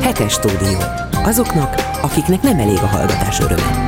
Hetes stúdió. Azoknak, akiknek nem elég a hallgatás öröme.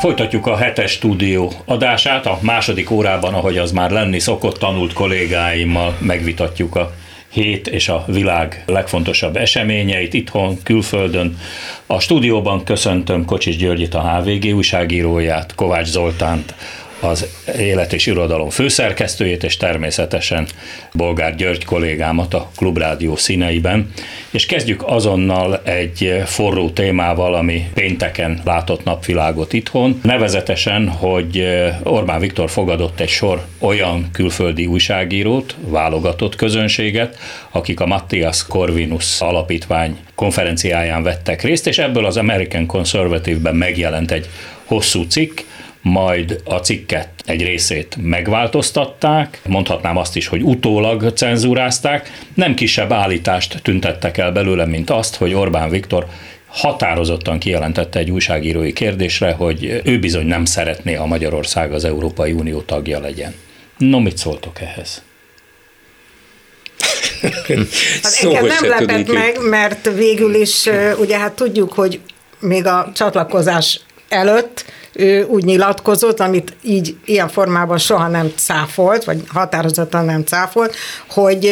Folytatjuk a hetes stúdió adását. A második órában, ahogy az már lenni szokott, tanult kollégáimmal megvitatjuk a hét és a világ legfontosabb eseményeit itthon, külföldön. A stúdióban köszöntöm Kocsis Györgyit, a HVG újságíróját, Kovács Zoltánt, az Élet és Irodalom főszerkesztőjét, és természetesen Bolgár György kollégámat a Klubrádió színeiben. És kezdjük azonnal egy forró témával, ami pénteken látott napvilágot itthon, nevezetesen, hogy Orbán Viktor fogadott egy sor olyan külföldi újságírót, válogatott közönséget, akik a Matthias Corvinus alapítvány konferenciáján vettek részt, és ebből az American Conservative-ben megjelent egy hosszú cikk, majd a cikket egy részét megváltoztatták, mondhatnám azt is, hogy utólag cenzúrázták, nem kisebb állítást tüntettek el belőle, mint azt, hogy Orbán Viktor határozottan kijelentette egy újságírói kérdésre, hogy ő bizony nem szeretné, ha Magyarország az Európai Unió tagja legyen. No, mit szóltok ehhez? Hát engem nem lepett meg, mert végül is ugye hát tudjuk, hogy még a csatlakozás előtt ő úgy nyilatkozott, amit így ilyen formában soha nem cáfolt, vagy határozottan nem cáfolt, hogy,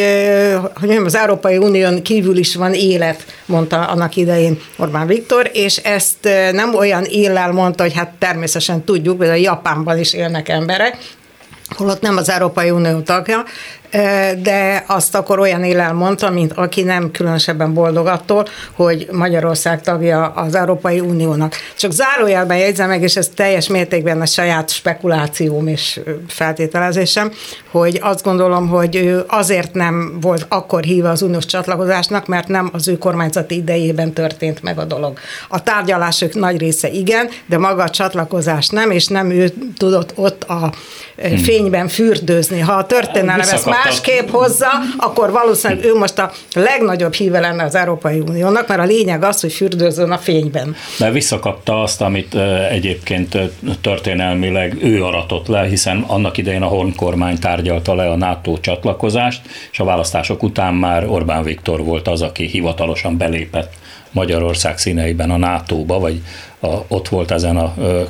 hogy az Európai Unión kívül is van élet, mondta annak idején Orbán Viktor, és ezt nem olyan éllel mondta, hogy hát természetesen tudjuk, hogy a Japánban is élnek emberek, holott nem az Európai Unió tagja, de azt akkor olyan élel mondta, mint aki nem különösebben boldog attól, hogy Magyarország tagja az Európai Uniónak. Csak zárójelben jegyzem meg, és ez teljes mértékben a saját spekulációm és feltételezésem, hogy azt gondolom, hogy ő azért nem volt akkor híva az uniós csatlakozásnak, mert nem az ő kormányzati idejében történt meg a dolog. A tárgyalások nagy része igen, de maga a csatlakozás nem, és nem ő tudott ott a hmm. fényben fürdőzni. Ha a történelem ezt másképp hozza, akkor valószínűleg ő most a legnagyobb híve lenne az Európai Uniónak, mert a lényeg az, hogy fürdőzön a fényben. De visszakapta azt, amit egyébként történelmileg ő aratott le, hiszen annak idején a Horn kormány tárgyalta le a NATO csatlakozást, és a választások után már Orbán Viktor volt az, aki hivatalosan belépett Magyarország színeiben a NATO-ba, vagy a, ott volt ezen a ö,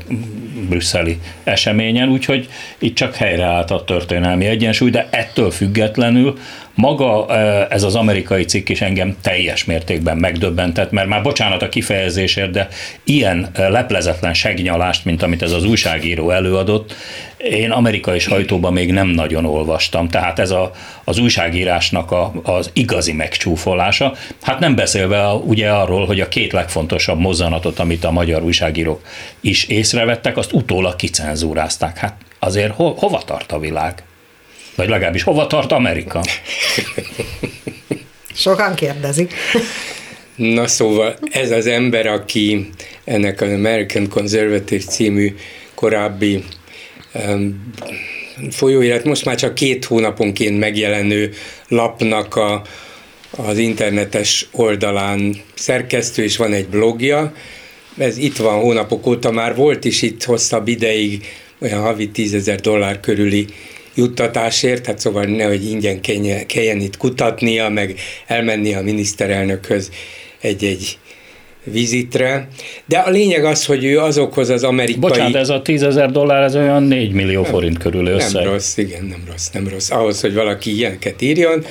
brüsszeli eseményen, úgyhogy itt csak helyreállt a történelmi egyensúly, de ettől függetlenül maga ez az amerikai cikk is engem teljes mértékben megdöbbentett, mert már bocsánat a kifejezésért, de ilyen leplezetlen segnyalást, mint amit ez az újságíró előadott, én amerikai sajtóban még nem nagyon olvastam. Tehát ez a, az újságírásnak a, az igazi megcsúfolása. Hát nem beszélve a, ugye arról, hogy a két legfontosabb mozzanatot, amit a magyar újságírók is észrevettek, azt utólag kicenzúrázták. Hát azért ho, hova tart a világ? Vagy legalábbis hova tart Amerika? Sokan kérdezik. Na szóval ez az ember, aki ennek az American Conservative című korábbi folyóirat, most már csak két hónaponként megjelenő lapnak a, az internetes oldalán szerkesztő, és van egy blogja, ez itt van hónapok óta már volt is itt hosszabb ideig, olyan havi tízezer dollár körüli juttatásért, hát szóval nehogy ingyen kelljen itt kutatnia, meg elmenni a miniszterelnökhöz egy-egy vizitre, de a lényeg az, hogy ő azokhoz az amerikai... Bocsánat, ez a tízezer dollár, ez olyan 4 millió nem, forint körül összeg. Nem rossz, igen, nem rossz, nem rossz. Ahhoz, hogy valaki ilyeneket írjon,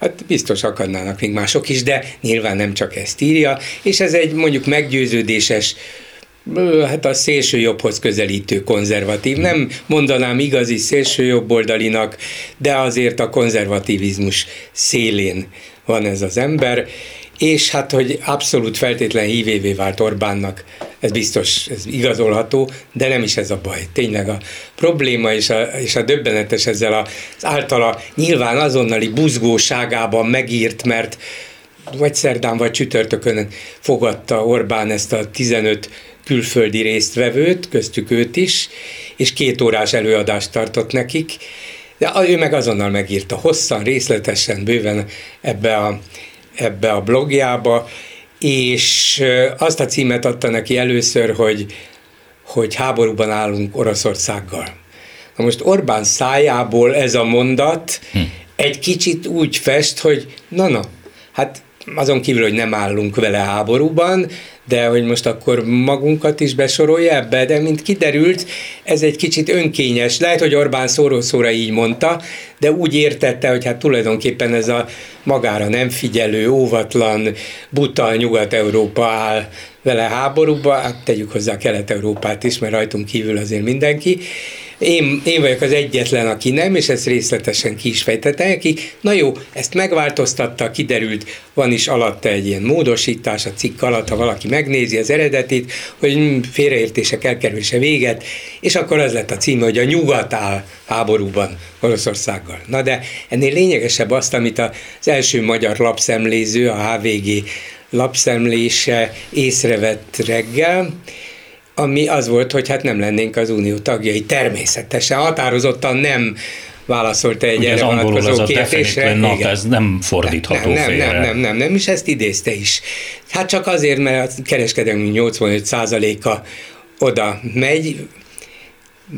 hát biztos akadnának még mások is, de nyilván nem csak ezt írja, és ez egy mondjuk meggyőződéses hát a szélső jobbhoz közelítő konzervatív. Nem mondanám igazi szélső jobboldalinak, de azért a konzervativizmus szélén van ez az ember, és hát, hogy abszolút feltétlen hívévé vált Orbánnak, ez biztos, ez igazolható, de nem is ez a baj. Tényleg a probléma és a, és a döbbenetes ezzel az általa nyilván azonnali buzgóságában megírt, mert vagy szerdán, vagy csütörtökön fogadta Orbán ezt a 15 külföldi résztvevőt, köztük őt is, és két órás előadást tartott nekik, de ő meg azonnal megírta hosszan, részletesen, bőven ebbe a, ebbe a blogjába, és azt a címet adta neki először, hogy, hogy háborúban állunk Oroszországgal. Na most Orbán szájából ez a mondat hm. egy kicsit úgy fest, hogy na-na, hát azon kívül, hogy nem állunk vele háborúban, de hogy most akkor magunkat is besorolja ebbe, de mint kiderült, ez egy kicsit önkényes. Lehet, hogy Orbán szóról-szóra így mondta, de úgy értette, hogy hát tulajdonképpen ez a magára nem figyelő, óvatlan, buta Nyugat-Európa áll vele háborúba, hát tegyük hozzá Kelet-Európát is, mert rajtunk kívül azért mindenki, én, én vagyok az egyetlen, aki nem, és ezt részletesen ki is fejtette neki. Na jó, ezt megváltoztatta, kiderült, van is alatta egy ilyen módosítás a cikk alatt, ha valaki megnézi az eredetit, hogy félreértések elkerülése véget, és akkor az lett a címe, hogy a nyugat áll háborúban Oroszországgal. Na de ennél lényegesebb azt, amit az első magyar lapszemléző, a HVG lapszemlése észrevett reggel, ami az volt, hogy hát nem lennénk az unió tagjai. Természetesen, határozottan nem válaszolta egy erre vonatkozó kérdésre. Not, ez nem fordítható nem, nem, nem, nem, nem, nem, és ezt idézte is. Hát csak azért, mert a kereskedelmi 85%-a oda megy,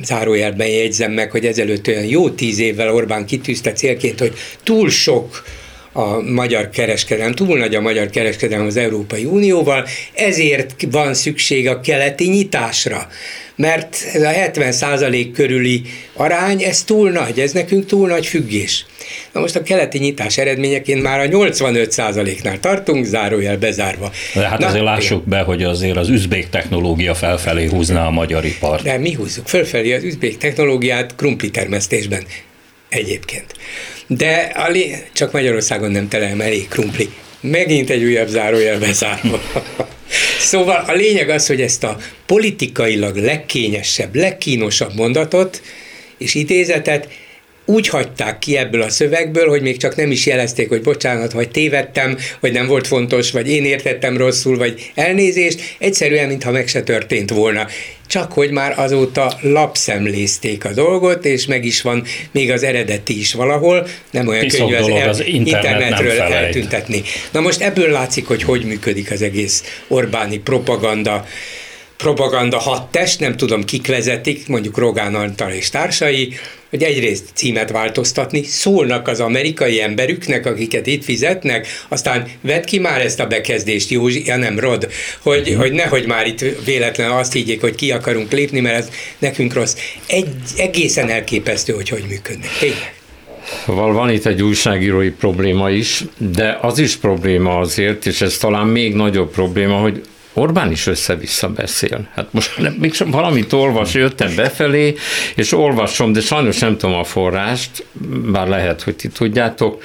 zárójelben jegyzem meg, hogy ezelőtt olyan jó tíz évvel Orbán kitűzte célként, hogy túl sok a magyar kereskedelem, túl nagy a magyar kereskedelem az Európai Unióval, ezért van szükség a keleti nyitásra. Mert ez a 70% körüli arány, ez túl nagy, ez nekünk túl nagy függés. Na most a keleti nyitás eredményeként már a 85% nál tartunk, zárójel bezárva. De hát Na, azért lássuk be, hogy azért az üzbék technológia felfelé húzná a magyar ipart. De mi húzzuk felfelé az üzbék technológiát krumpli termesztésben egyébként. De a csak Magyarországon nem telem elég krumpli. Megint egy újabb zárójel bezárva. szóval a lényeg az, hogy ezt a politikailag legkényesebb, legkínosabb mondatot és idézetet úgy hagyták ki ebből a szövegből, hogy még csak nem is jelezték, hogy bocsánat, vagy tévedtem, vagy nem volt fontos, vagy én értettem rosszul, vagy elnézést, egyszerűen, mintha meg se történt volna. Csak hogy már azóta lapszemlézték a dolgot, és meg is van még az eredeti is valahol, nem olyan Piszok könnyű az, el, az internet internetről eltüntetni. Na most ebből látszik, hogy hogy működik az egész Orbáni propaganda propaganda hattest, nem tudom kik vezetik, mondjuk Rogán Antal és társai, hogy egyrészt címet változtatni, szólnak az amerikai emberüknek, akiket itt fizetnek, aztán vedd ki már ezt a bekezdést, Józsi, ja nem, Rod, hogy, mm. hogy nehogy már itt véletlenül azt higgyék, hogy ki akarunk lépni, mert ez nekünk rossz. Egy, egészen elképesztő, hogy hogy működnek. Tényleg. Val van itt egy újságírói probléma is, de az is probléma azért, és ez talán még nagyobb probléma, hogy Orbán is össze-vissza beszél. Hát most még valamit olvas, jöttem befelé, és olvasom, de sajnos nem tudom a forrást, bár lehet, hogy ti tudjátok,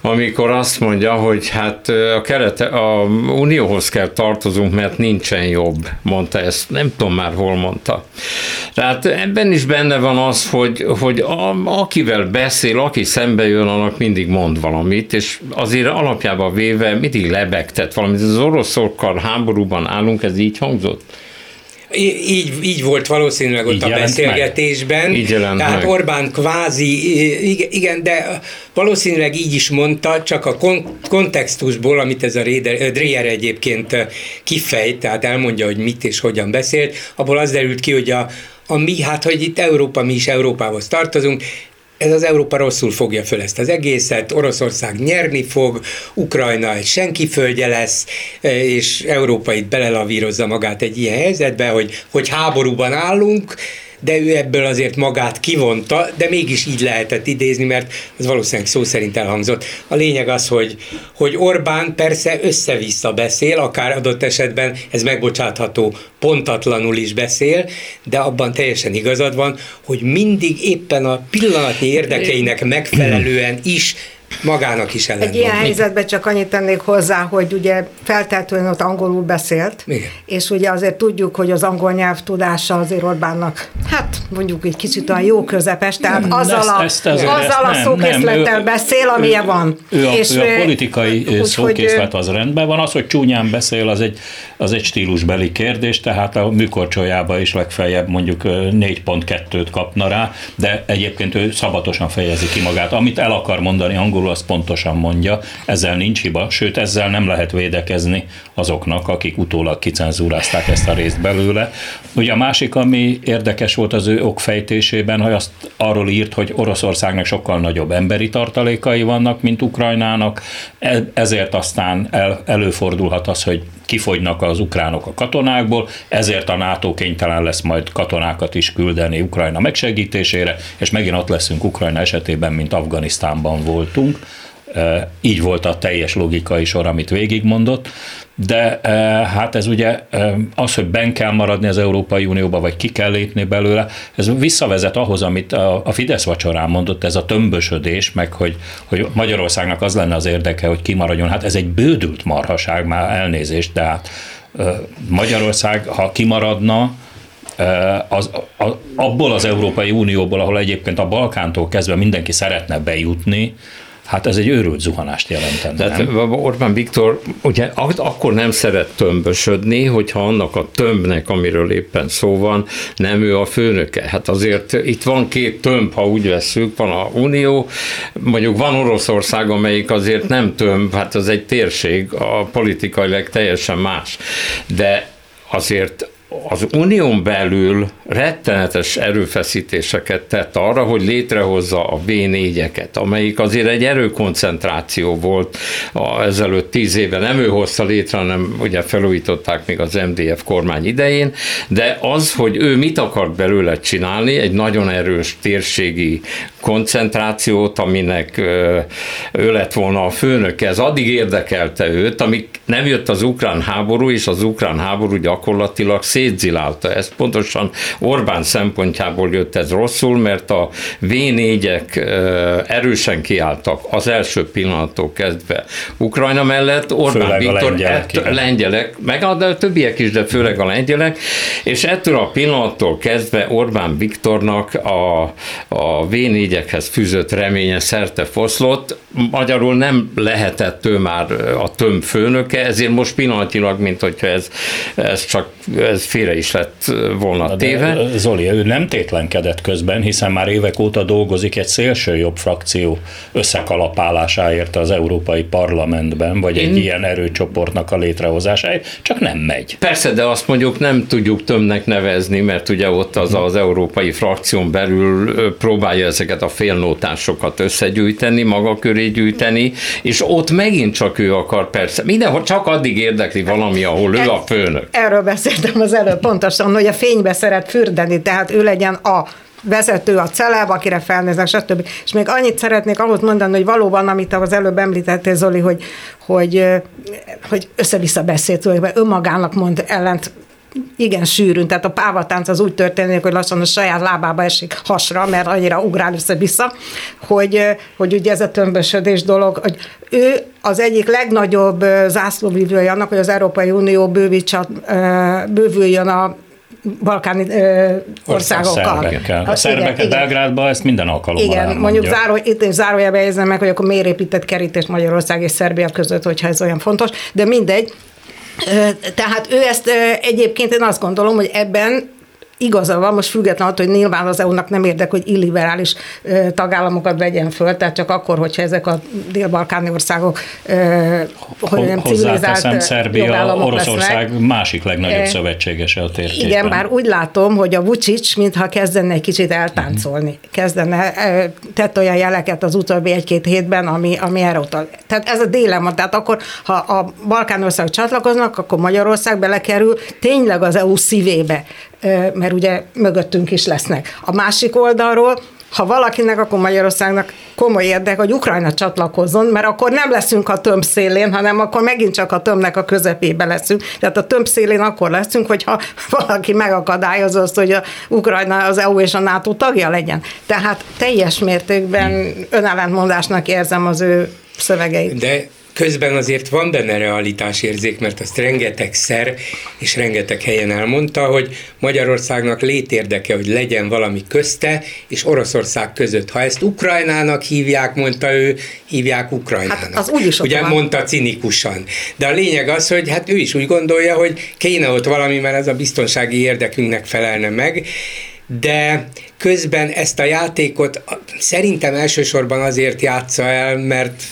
amikor azt mondja, hogy hát a, kerete, a Unióhoz kell tartozunk, mert nincsen jobb, mondta ezt, nem tudom már hol mondta. Tehát ebben is benne van az, hogy, hogy a, akivel beszél, aki szembe jön, annak mindig mond valamit, és azért alapjában véve mindig lebegtet valamit. Az oroszokkal háborúban állunk, ez így hangzott? Így, így volt valószínűleg ott így a beszélgetésben. Meg. Így Tehát meg. Orbán kvázi, igen, de valószínűleg így is mondta, csak a kontextusból, amit ez a Dreyer egyébként kifejt, tehát elmondja, hogy mit és hogyan beszélt, abból az derült ki, hogy a, a mi, hát hogy itt Európa, mi is Európához tartozunk, ez az Európa rosszul fogja föl ezt az egészet, Oroszország nyerni fog, Ukrajna egy senki földje lesz, e, és Európa itt belelavírozza magát egy ilyen helyzetbe, hogy, hogy háborúban állunk, de ő ebből azért magát kivonta, de mégis így lehetett idézni, mert az valószínűleg szó szerint elhangzott. A lényeg az, hogy, hogy Orbán persze össze-vissza beszél, akár adott esetben ez megbocsátható, pontatlanul is beszél, de abban teljesen igazad van, hogy mindig éppen a pillanatnyi érdekeinek megfelelően is magának is ellent. Egy ilyen helyzetben csak annyit tennék hozzá, hogy ugye feltétlenül ott angolul beszélt, Igen. és ugye azért tudjuk, hogy az angol nyelv tudása azért Orbánnak, hát mondjuk egy kicsit olyan jó közepes, tehát nem, azzal a, ezt, ezt azzal a szókészlettel beszél, amilyen van. Ő a, és ő a politikai úgy, szókészlet az rendben van, az, hogy csúnyán beszél, az egy, az egy stílusbeli kérdés, tehát a műkorcsolyába is legfeljebb mondjuk 4.2-t kapna rá, de egyébként ő szabatosan fejezi ki magát. Amit el akar mondani angol angolul azt pontosan mondja, ezzel nincs hiba, sőt ezzel nem lehet védekezni azoknak, akik utólag kicenzúrázták ezt a részt belőle. Ugye a másik, ami érdekes volt az ő okfejtésében, hogy azt arról írt, hogy Oroszországnak sokkal nagyobb emberi tartalékai vannak, mint Ukrajnának, e, ezért aztán el, előfordulhat az, hogy kifogynak az ukránok a katonákból, ezért a NATO kénytelen lesz majd katonákat is küldeni Ukrajna megsegítésére, és megint ott leszünk Ukrajna esetében, mint Afganisztánban voltunk. Így volt a teljes logikai sor, amit végigmondott, de hát ez ugye az, hogy ben kell maradni az Európai Unióba, vagy ki kell lépni belőle, ez visszavezet ahhoz, amit a Fidesz vacsorán mondott, ez a tömbösödés, meg hogy, hogy Magyarországnak az lenne az érdeke, hogy kimaradjon. Hát ez egy bődült marhaság, már elnézést, de hát Magyarország, ha kimaradna, az, az, abból az Európai Unióból, ahol egyébként a Balkántól kezdve mindenki szeretne bejutni, Hát ez egy őrült zuhanást jelentene. Tehát nem? Orbán Viktor ugye akkor nem szeret tömbösödni, hogyha annak a tömbnek, amiről éppen szó van, nem ő a főnöke. Hát azért itt van két tömb, ha úgy veszük, van a Unió, mondjuk van Oroszország, amelyik azért nem tömb, hát az egy térség, a politikailag teljesen más. De azért az unión belül rettenetes erőfeszítéseket tett arra, hogy létrehozza a B4-eket, amelyik azért egy erőkoncentráció volt a, ezelőtt tíz éve. Nem ő hozta létre, hanem ugye felújították még az MDF kormány idején, de az, hogy ő mit akart belőle csinálni, egy nagyon erős térségi koncentrációt, aminek ő lett volna a főnök, ez addig érdekelte őt, amíg nem jött az ukrán háború, és az ukrán háború gyakorlatilag szétzilálta. Ez pontosan Orbán szempontjából jött ez rosszul, mert a V4-ek erősen kiálltak az első pillanattól kezdve Ukrajna mellett, Orbán főleg Viktor, a lengyelek, ett, lengyelek, meg a, de a többiek is, de főleg a lengyelek, és ettől a pillanattól kezdve Orbán Viktornak a, a V4-ekhez fűzött reménye szerte foszlott, magyarul nem lehetett ő már a tömb főnöke, ezért most pillanatilag, mint hogyha ez, ez csak ez félre is lett volna De téve. Zoli, ő nem tétlenkedett közben, hiszen már évek óta dolgozik egy szélső jobb frakció összekalapálásáért az Európai Parlamentben, vagy Én... egy ilyen erőcsoportnak a létrehozásáért, csak nem megy. Persze, de azt mondjuk nem tudjuk tömnek nevezni, mert ugye ott az az európai frakción belül próbálja ezeket a félnótásokat összegyűjteni, maga köré gyűjteni, és ott megint csak ő akar persze. Mindenhol csak addig érdekli valami, ahol ő a főnök. Erről beszéltem az előbb pontosan, hogy a fénybe szeret fürdeni, tehát ő legyen a vezető, a celeb, akire felnéznek, stb. És még annyit szeretnék ahhoz mondani, hogy valóban, amit az előbb említettél, Zoli, hogy, hogy, hogy össze-vissza beszélt, hogy önmagának mond ellent igen sűrűn, tehát a pávatánc az úgy történik, hogy lassan a saját lábába esik hasra, mert annyira ugrál össze-vissza, hogy, hogy ugye ez a tömbösödés dolog, hogy ő az egyik legnagyobb zászlóvívője annak, hogy az Európai Unió bővítsat, bővüljön a balkáni ö, országokkal. Szerbekkel. A szerbeket Belgrádban ezt minden alkalommal Igen, elmondja. mondjuk záró, itt is zárójelbe érzem meg, hogy akkor miért épített kerítés Magyarország és Szerbia között, hogyha ez olyan fontos, de mindegy. Tehát ő ezt egyébként én azt gondolom, hogy ebben igaza van, most független attól, hogy nyilván az EU-nak nem érdek, hogy illiberális tagállamokat vegyen föl, tehát csak akkor, hogyha ezek a dél-balkáni országok hogy nem civilizált Szerbia, Oroszország lesznek. másik legnagyobb e, szövetségese a térképen. Igen, bár úgy látom, hogy a Vucic mintha kezdene egy kicsit eltáncolni. Uh-huh. Kezdene, tett olyan jeleket az utóbbi egy-két hétben, ami, ami erre utal. Tehát ez a dilemma, tehát akkor, ha a Balkán országok csatlakoznak, akkor Magyarország belekerül tényleg az EU szívébe mert ugye mögöttünk is lesznek. A másik oldalról ha valakinek, akkor Magyarországnak komoly érdek, hogy Ukrajna csatlakozzon, mert akkor nem leszünk a tömb szélén, hanem akkor megint csak a tömbnek a közepébe leszünk. Tehát a tömb szélén akkor leszünk, hogyha valaki megakadályozza azt, hogy a Ukrajna az EU és a NATO tagja legyen. Tehát teljes mértékben önellentmondásnak érzem az ő szövegeit. De Közben azért van benne realitásérzék, mert azt rengeteg szer és rengeteg helyen elmondta, hogy Magyarországnak létérdeke, hogy legyen valami közte és Oroszország között. Ha ezt Ukrajnának hívják, mondta ő, hívják Ukrajnának. Hát az úgyis Ugye van. mondta cinikusan. De a lényeg az, hogy hát ő is úgy gondolja, hogy kéne ott valami, mert ez a biztonsági érdekünknek felelne meg de közben ezt a játékot szerintem elsősorban azért játsza el, mert,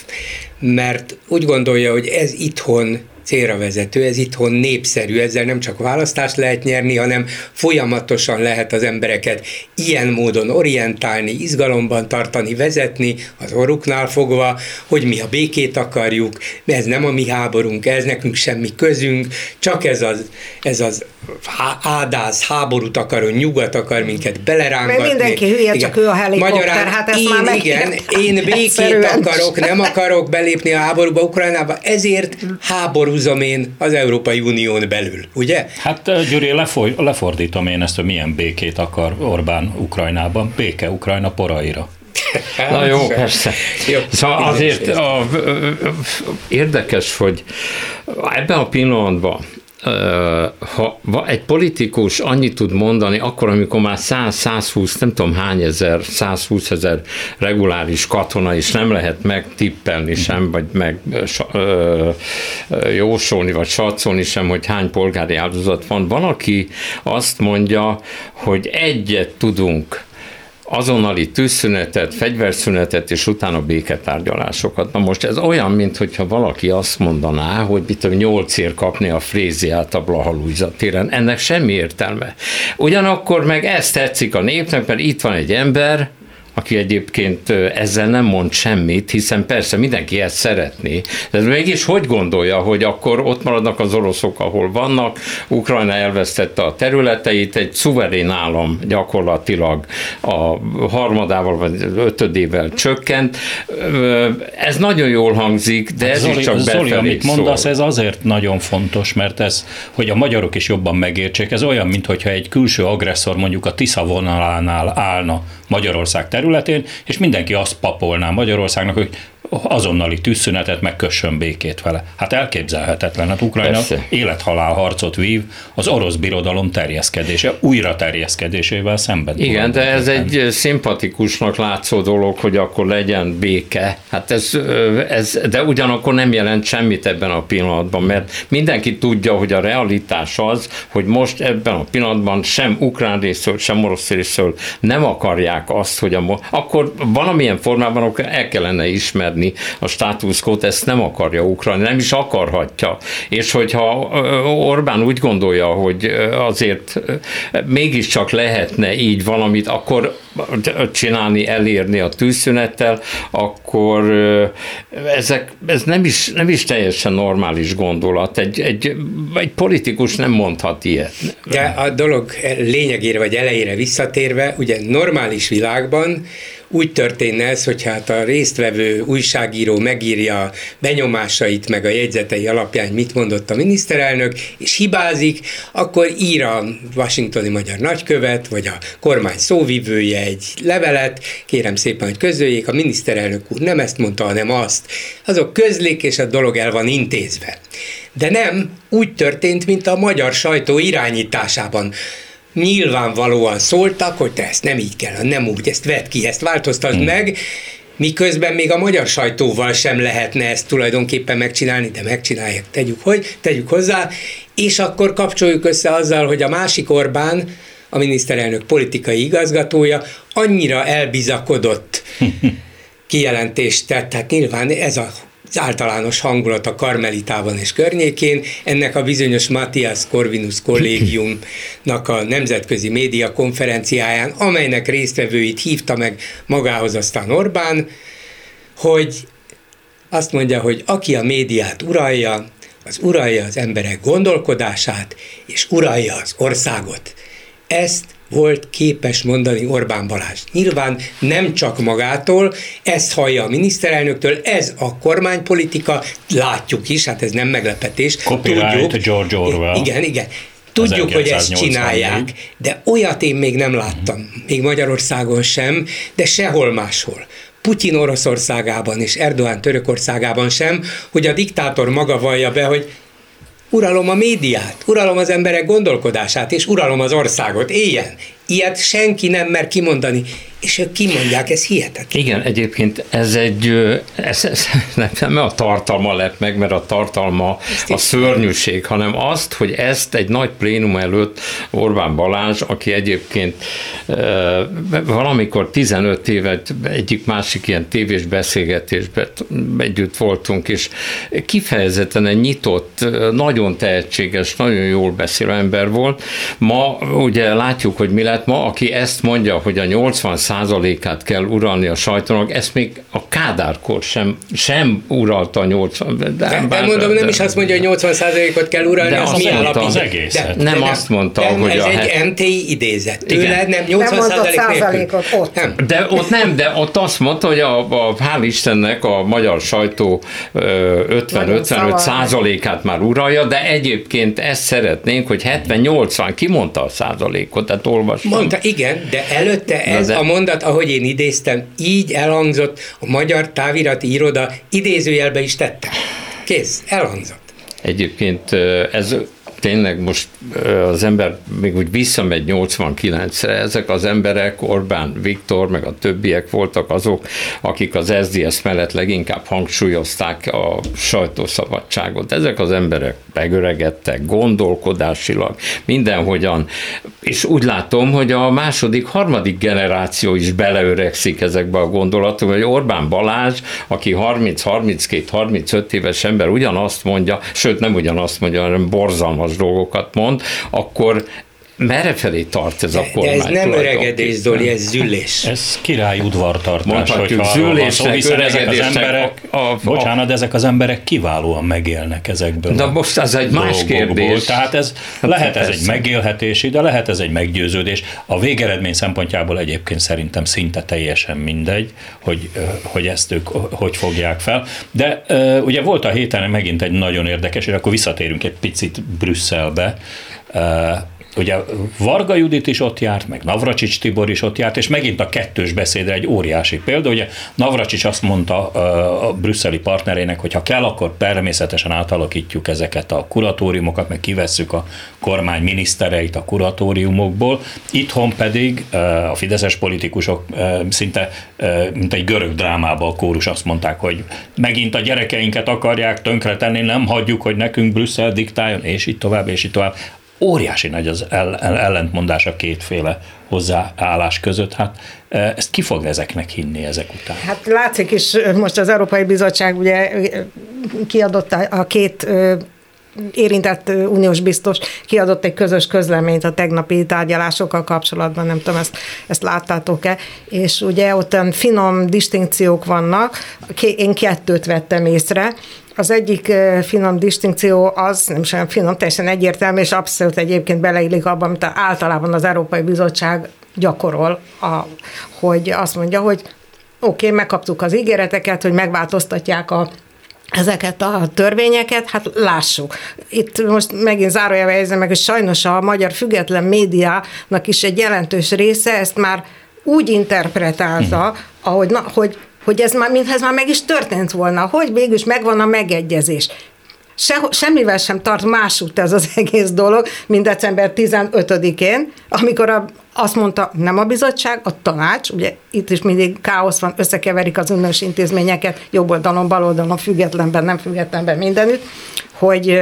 mert úgy gondolja, hogy ez itthon célra vezető, ez itthon népszerű, ezzel nem csak választást lehet nyerni, hanem folyamatosan lehet az embereket ilyen módon orientálni, izgalomban tartani, vezetni, az orruknál fogva, hogy mi a békét akarjuk, ez nem a mi háborunk, ez nekünk semmi közünk, csak ez az, ez az ádáz, háborút akar, nyugat akar minket belerángatni. Mert mindenki hülye, igen. csak ő a helikopter, Magyarán, hát ezt én, már igen, én békét akarok, nem akarok belépni a háborúba Ukrajnába, ezért háborúzom én az Európai Unión belül, ugye? Hát Gyuri, lefoly, lefordítom én ezt, hogy milyen békét akar Orbán Ukrajnában, béke Ukrajna poraira. Na jó, persze. Jó, szóval azért a, érdekes, hogy ebben a pillanatban ha egy politikus annyit tud mondani, akkor, amikor már 100-120, nem tudom hány ezer, 120 ezer reguláris katona is nem lehet megtippelni sem, vagy meg ö, jósolni, vagy satszolni sem, hogy hány polgári áldozat van. Van, aki azt mondja, hogy egyet tudunk azonnali tűzszünetet, fegyverszünetet, és utána béketárgyalásokat. Na most ez olyan, mintha valaki azt mondaná, hogy mit tudom, nyolcér kapni a fréziát a Blahalújza téren. Ennek semmi értelme. Ugyanakkor meg ezt tetszik a népnek, mert itt van egy ember, aki egyébként ezzel nem mond semmit, hiszen persze mindenki ezt szeretné, de mégis hogy gondolja, hogy akkor ott maradnak az oroszok, ahol vannak, Ukrajna elvesztette a területeit, egy szuverén állam gyakorlatilag a harmadával vagy ötödével csökkent. Ez nagyon jól hangzik, de ez Zoli, is csak Zoli, amit szól. mondasz, ez azért nagyon fontos, mert ez, hogy a magyarok is jobban megértsék, ez olyan, mintha egy külső agresszor mondjuk a Tisza vonalánál állna Magyarország területén, és mindenki azt papolná Magyarországnak, hogy azonnali tűzszünetet, meg kössön békét vele. Hát elképzelhetetlen. Hát Ukrajna élethalál harcot vív az orosz birodalom terjeszkedése, újra terjeszkedésével szemben. Igen, de ez egy szimpatikusnak látszó dolog, hogy akkor legyen béke. Hát ez, ez, de ugyanakkor nem jelent semmit ebben a pillanatban, mert mindenki tudja, hogy a realitás az, hogy most ebben a pillanatban sem ukrán részről, sem orosz részről nem akarják azt, hogy a, akkor valamilyen formában el kellene ismerni engedni a státuszkót, ezt nem akarja Ukrajna, nem is akarhatja. És hogyha Orbán úgy gondolja, hogy azért mégiscsak lehetne így valamit, akkor csinálni, elérni a tűzszünettel, akkor ezek, ez nem is, nem is teljesen normális gondolat. Egy, egy, egy politikus nem mondhat ilyet. De a dolog lényegére vagy elejére visszatérve, ugye normális világban úgy történne ez, hogy hát a résztvevő újságíró megírja benyomásait, meg a jegyzetei alapján mit mondott a miniszterelnök, és hibázik, akkor ír a washingtoni magyar nagykövet, vagy a kormány szóvivője egy levelet, kérem szépen, hogy közöljék, a miniszterelnök úr nem ezt mondta, hanem azt. Azok közlik, és a dolog el van intézve. De nem úgy történt, mint a magyar sajtó irányításában nyilvánvalóan szóltak, hogy te ezt nem így kell, nem úgy, ezt vedd ki, ezt változtasd hmm. meg, miközben még a magyar sajtóval sem lehetne ezt tulajdonképpen megcsinálni, de megcsinálják, tegyük, hogy, tegyük hozzá, és akkor kapcsoljuk össze azzal, hogy a másik Orbán, a miniszterelnök politikai igazgatója annyira elbizakodott kijelentést tett, tehát nyilván ez a általános hangulat a Karmelitában és környékén, ennek a bizonyos Matthias Corvinus kollégiumnak a nemzetközi média konferenciáján, amelynek résztvevőit hívta meg magához aztán Orbán, hogy azt mondja, hogy aki a médiát uralja, az uralja az emberek gondolkodását, és uralja az országot. Ezt volt képes mondani Orbán Balázs. Nyilván nem csak magától, ezt hallja a miniszterelnöktől, ez a kormánypolitika, látjuk is, hát ez nem meglepetés. Copyright tudjuk, George Orwell. Igen, igen. Tudjuk, hogy ezt csinálják, de olyat én még nem láttam, még Magyarországon sem, de sehol máshol. Putyin Oroszországában és Erdoğan Törökországában sem, hogy a diktátor maga vallja be, hogy uralom a médiát, uralom az emberek gondolkodását, és uralom az országot. Éljen! Ilyet senki nem mer kimondani és ők kimondják, ez hihetetlen. Igen, egyébként ez egy, ez, ez nem a tartalma lett meg, mert a tartalma a szörnyűség, hanem azt, hogy ezt egy nagy plénum előtt Orbán Balázs, aki egyébként valamikor 15 évet egyik másik ilyen tévés beszélgetésben együtt voltunk, és kifejezetten egy nyitott, nagyon tehetséges, nagyon jól beszélő ember volt. Ma ugye látjuk, hogy mi lett ma, aki ezt mondja, hogy a 80 százalékát kell uralni a sajtónak, ezt még a Kádárkor sem, sem uralta a 80 de, de, de mondom, nem is azt mondja, hogy 80 százalékot kell uralni, de azt mi mondta, az egész. De, nem, nem azt mondta, de hogy ez a egy het... MTI idézet. Tőled nem 80 nem százalékot ott. Nem. De ott nem, de ott azt mondta, hogy a, a hál' Istennek a magyar sajtó 50-55 százalékát már uralja, de egyébként ezt szeretnénk, hogy 70-80, kimondta a százalékot, tehát olvastam. Mondta, igen, de előtte ez de, a mond mondat, ahogy én idéztem, így elhangzott a magyar távirati iroda, idézőjelbe is tette. Kész, elhangzott. Egyébként ez tényleg most az ember még úgy visszamegy 89-re, ezek az emberek, Orbán Viktor, meg a többiek voltak azok, akik az SZDSZ mellett leginkább hangsúlyozták a sajtószabadságot. Ezek az emberek megöregedtek, gondolkodásilag, mindenhogyan, és úgy látom, hogy a második, harmadik generáció is beleöregszik ezekbe a gondolatokba, hogy Orbán Balázs, aki 30-32-35 éves ember ugyanazt mondja, sőt nem ugyanazt mondja, hanem borzalmas dolgokat mond, akkor merre felé tart ez de, a kormány? De ez nem öregedés, Doli, ez züllés. Ez király udvartartás, Mondhatjuk züllésnek, szó, ezek az emberek, a, a, bocsánat, ezek az emberek kiválóan megélnek ezekből De most ez egy más kérdés. Tehát ez, hát lehet ez egy megélhetési, de lehet ez egy meggyőződés. A végeredmény szempontjából egyébként szerintem szinte teljesen mindegy, hogy, hogy ezt ők hogy fogják fel. De ugye volt a héten megint egy nagyon érdekes, és akkor visszatérünk egy picit Brüsszelbe, ugye Varga Judit is ott járt, meg Navracsics Tibor is ott járt, és megint a kettős beszédre egy óriási példa. Ugye Navracsics azt mondta a brüsszeli partnerének, hogy ha kell, akkor természetesen átalakítjuk ezeket a kuratóriumokat, meg kivesszük a kormány minisztereit a kuratóriumokból. Itthon pedig a fideszes politikusok szinte, mint egy görög drámában a kórus azt mondták, hogy megint a gyerekeinket akarják tönkretenni, nem hagyjuk, hogy nekünk Brüsszel diktáljon, és így tovább, és így tovább óriási nagy az ellentmondás a kétféle hozzáállás között. Hát e, ezt ki fog ezeknek hinni ezek után? Hát látszik is, most az Európai Bizottság ugye kiadott a két érintett uniós biztos kiadott egy közös közleményt a tegnapi tárgyalásokkal kapcsolatban, nem tudom, ezt, ezt láttátok-e, és ugye ott finom distinkciók vannak, én kettőt vettem észre, az egyik finom distinkció az, nem sem finom, teljesen egyértelmű, és abszolút egyébként beleillik abban, amit általában az Európai Bizottság gyakorol, a, hogy azt mondja, hogy oké, okay, megkaptuk az ígéreteket, hogy megváltoztatják a ezeket a törvényeket, hát lássuk. Itt most megint zárójelve érzem meg, hogy sajnos a magyar független médiának is egy jelentős része ezt már úgy interpretálta, mhm. ahogy, na, hogy hogy ez már, mintha ez már meg is történt volna, hogy végül is megvan a megegyezés. Se, semmivel sem tart másút ez az egész dolog, mint december 15-én, amikor a, azt mondta nem a bizottság, a tanács, ugye itt is mindig káosz van, összekeverik az önös intézményeket, jobb oldalon, bal oldalon, függetlenben, nem függetlenben, mindenütt, hogy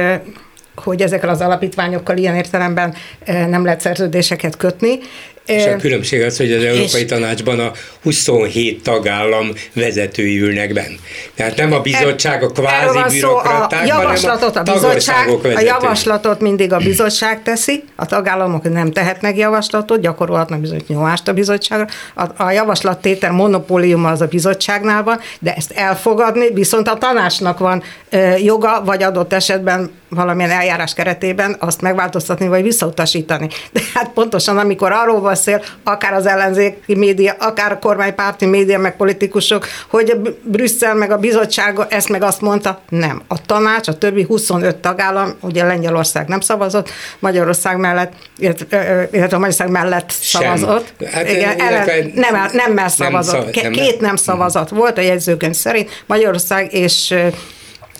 hogy ezekkel az alapítványokkal ilyen értelemben nem lehet szerződéseket kötni, és a különbség az, hogy az Európai és Tanácsban a 27 tagállam vezetői ülnek benn. Tehát nem a bizottság, a kvázi bürokraták, a javaslatot hanem a, bizottság, a javaslatot mindig a bizottság teszi, a tagállamok nem tehetnek javaslatot, gyakorolhatnak bizony nyomást a bizottságra. A, a javaslattétel monopóliuma az a bizottságnál van, de ezt elfogadni viszont a tanácsnak van ö, joga, vagy adott esetben valamilyen eljárás keretében azt megváltoztatni, vagy visszautasítani. De hát pontosan, amikor arról beszél, akár az ellenzéki média, akár a kormánypárti média, meg politikusok, hogy a Brüsszel meg a bizottság ezt meg azt mondta, nem. A tanács, a többi 25 tagállam, ugye Lengyelország nem szavazott, Magyarország mellett, illetve a Magyarország mellett szavazott. Hát, Igen, ellen, nem, nem szavazott. Nem, Két nem szavazat volt a jegyzőkönyv szerint, Magyarország és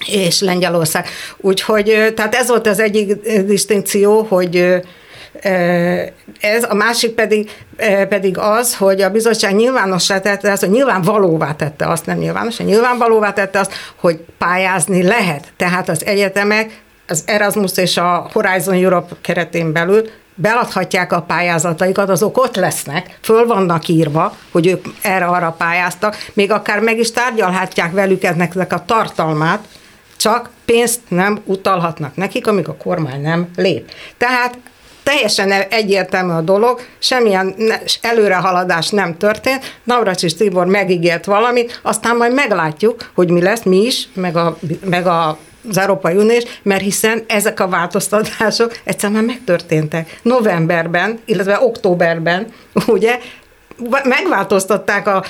és Lengyelország. Úgyhogy, tehát ez volt az egyik distinkció, hogy Ez a másik pedig, pedig az, hogy a bizottság nyilvánossá tette azt, hogy nyilvánvalóvá tette azt, nem nyilvános, nyilvánvalóvá tette azt, hogy pályázni lehet. Tehát az egyetemek az Erasmus és a Horizon Europe keretén belül beadhatják a pályázataikat, azok ott lesznek, föl vannak írva, hogy ők erre-arra pályáztak, még akár meg is tárgyalhatják velük ennek a tartalmát, csak pénzt nem utalhatnak nekik, amíg a kormány nem lép. Tehát teljesen egyértelmű a dolog, semmilyen előrehaladás nem történt, Navracsis Tibor megígért valamit, aztán majd meglátjuk, hogy mi lesz, mi is, meg a, meg a az Európai Unió mert hiszen ezek a változtatások egyszerűen már megtörténtek. Novemberben, illetve októberben, ugye, megváltoztatták a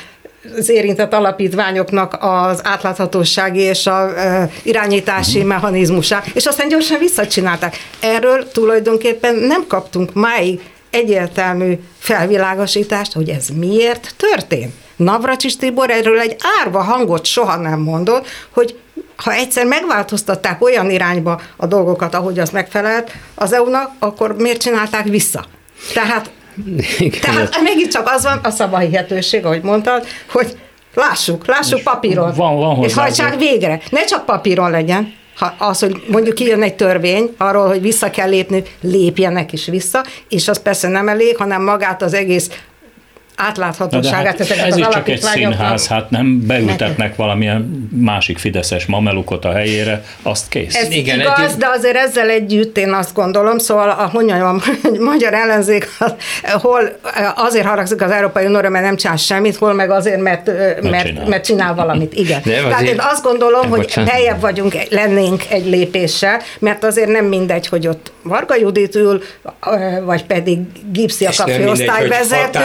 az érintett alapítványoknak az átláthatósági és a e, irányítási uh-huh. mechanizmusát, és aztán gyorsan visszacsinálták. Erről tulajdonképpen nem kaptunk máig egyértelmű felvilágosítást, hogy ez miért történt. Navracsis Tibor erről egy árva hangot soha nem mondott, hogy ha egyszer megváltoztatták olyan irányba a dolgokat, ahogy az megfelelt az EU-nak, akkor miért csinálták vissza? Tehát, Igen. tehát megint csak az van a szavahihetőség, ahogy mondtad, hogy lássuk, lássuk papíron, van, van és hajtsák végre. Ne csak papíron legyen, ha az, hogy mondjuk kijön egy törvény arról, hogy vissza kell lépni, lépjenek is vissza, és az persze nem elég, hanem magát az egész átláthatóságát. Hát ez is csak egy színház, hát nem beültetnek valamilyen másik fideszes mamelukot a helyére, azt kész. Ez Igen, igaz, egy... de azért ezzel együtt én azt gondolom, szóval a, a magyar ellenzék hol azért haragszik az Európai Unióra, mert nem csinál semmit, hol meg azért, mert, mert, csinál. mert csinál valamit. Igen. De Tehát én azt gondolom, hogy helyebb vagyunk, lennénk egy lépéssel, mert azért nem mindegy, hogy ott Varga Judit ül, vagy pedig Gipszi a főosztályvezető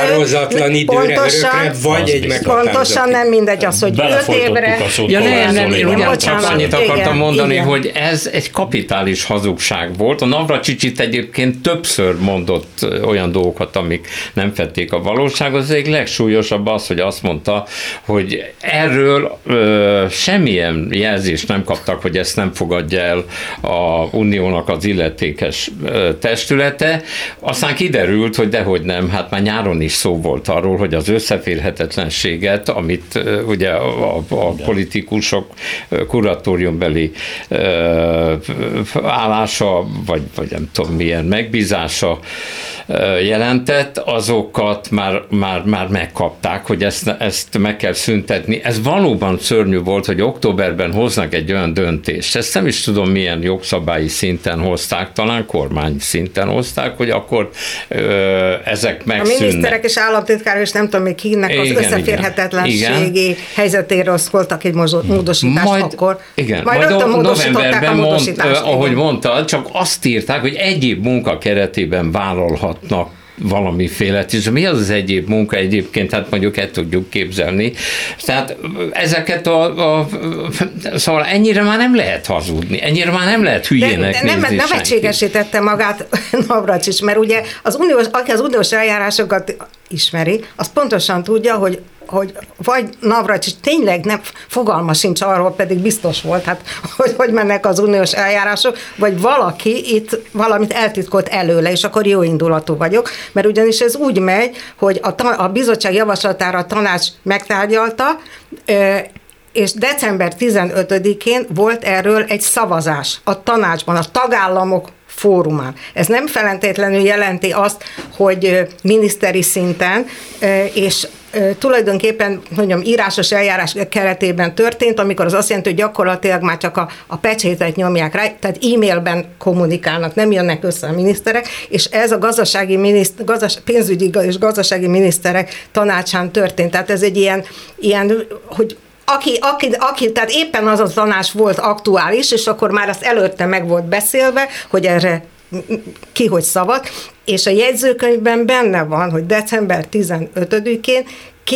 határozatlan időre, pontosan, örökre, vagy egy meghatározott. Pontosan nem mindegy az, hogy öt évre. Ja, nem, nem, én csak annyit akartam igen, mondani, igen. hogy ez egy kapitális hazugság volt. A Navracsicsit egyébként többször mondott olyan dolgokat, amik nem fették a valóságot. Az egyik legsúlyosabb az, hogy azt mondta, hogy erről ö, semmilyen jelzést nem kaptak, hogy ezt nem fogadja el a uniónak az illetékes ö, testülete. Aztán kiderült, hogy dehogy nem, hát már nyáron is szó volt arról, hogy az összeférhetetlenséget, amit ugye a, a politikusok kuratóriumbeli állása, vagy, vagy nem tudom milyen megbízása jelentett, azokat már, már, már megkapták, hogy ezt, ezt meg kell szüntetni. Ez valóban szörnyű volt, hogy októberben hoznak egy olyan döntést. Ezt nem is tudom, milyen jogszabályi szinten hozták, talán kormány szinten hozták, hogy akkor ö, ezek megszűnnek. A miniszterek és államtitkár, és nem tudom még kinek az összeférhetetlenségi igen. helyzetéről szóltak egy módosítást majd, akkor. Igen, majd, majd novemberben, mond, ahogy mondta, csak azt írták, hogy egyéb munka keretében vállalhat kapnak valamiféle, és mi az az egyéb munka egyébként, hát mondjuk el tudjuk képzelni. Tehát ezeket a, a szóval ennyire már nem lehet hazudni, ennyire már nem lehet hülyének De, nézni Nem nevetségesítette magát is, mert ugye az uniós, aki az uniós eljárásokat ismeri, az pontosan tudja, hogy hogy vagy Navracsics tényleg nem, fogalma sincs arról, pedig biztos volt, hát hogy hogy mennek az uniós eljárások, vagy valaki itt valamit eltitkolt előle, és akkor jó indulatú vagyok, mert ugyanis ez úgy megy, hogy a, a bizottság javaslatára a tanács megtárgyalta, és december 15-én volt erről egy szavazás a tanácsban, a tagállamok fórumán. Ez nem feltétlenül jelenti azt, hogy miniszteri szinten, és tulajdonképpen, mondjam, írásos eljárás keretében történt, amikor az azt jelenti, hogy gyakorlatilag már csak a, a pecsétet nyomják rá, tehát e-mailben kommunikálnak, nem jönnek össze a miniszterek, és ez a gazdasági miniszt, gazdas, pénzügyi és gazdasági miniszterek tanácsán történt. Tehát ez egy ilyen, ilyen hogy aki, aki, aki, tehát éppen az a tanács volt aktuális, és akkor már azt előtte meg volt beszélve, hogy erre ki hogy szavat, és a jegyzőkönyvben benne van, hogy december 15-én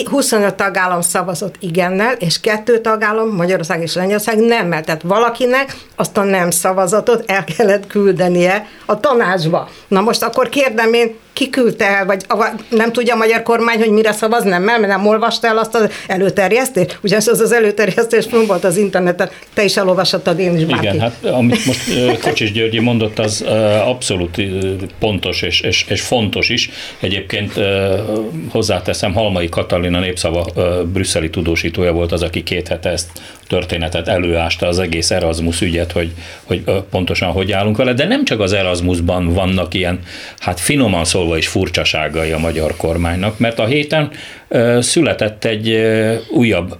25 tagállam szavazott igennel, és kettő tagállam, Magyarország és Lengyelország nemmel. Tehát valakinek azt a nem szavazatot el kellett küldenie a tanácsba. Na most akkor kérdem én, kiküldte el, vagy nem tudja a magyar kormány, hogy mire szavaz, nem, mert nem olvasta el azt az előterjesztést? Ez az az előterjesztés nem volt az interneten, te is elolvashattad, én is bárki. Igen, hát amit most Kocsis Györgyi mondott, az abszolút pontos és, és, és fontos is. Egyébként hozzáteszem, Halmai Katalin, a Népszava brüsszeli tudósítója volt az, aki két hete ezt történetet előásta az egész Erasmus ügyet, hogy, hogy pontosan hogy állunk vele, de nem csak az Erasmusban vannak ilyen, hát finoman szólva is furcsaságai a magyar kormánynak, mert a héten született egy újabb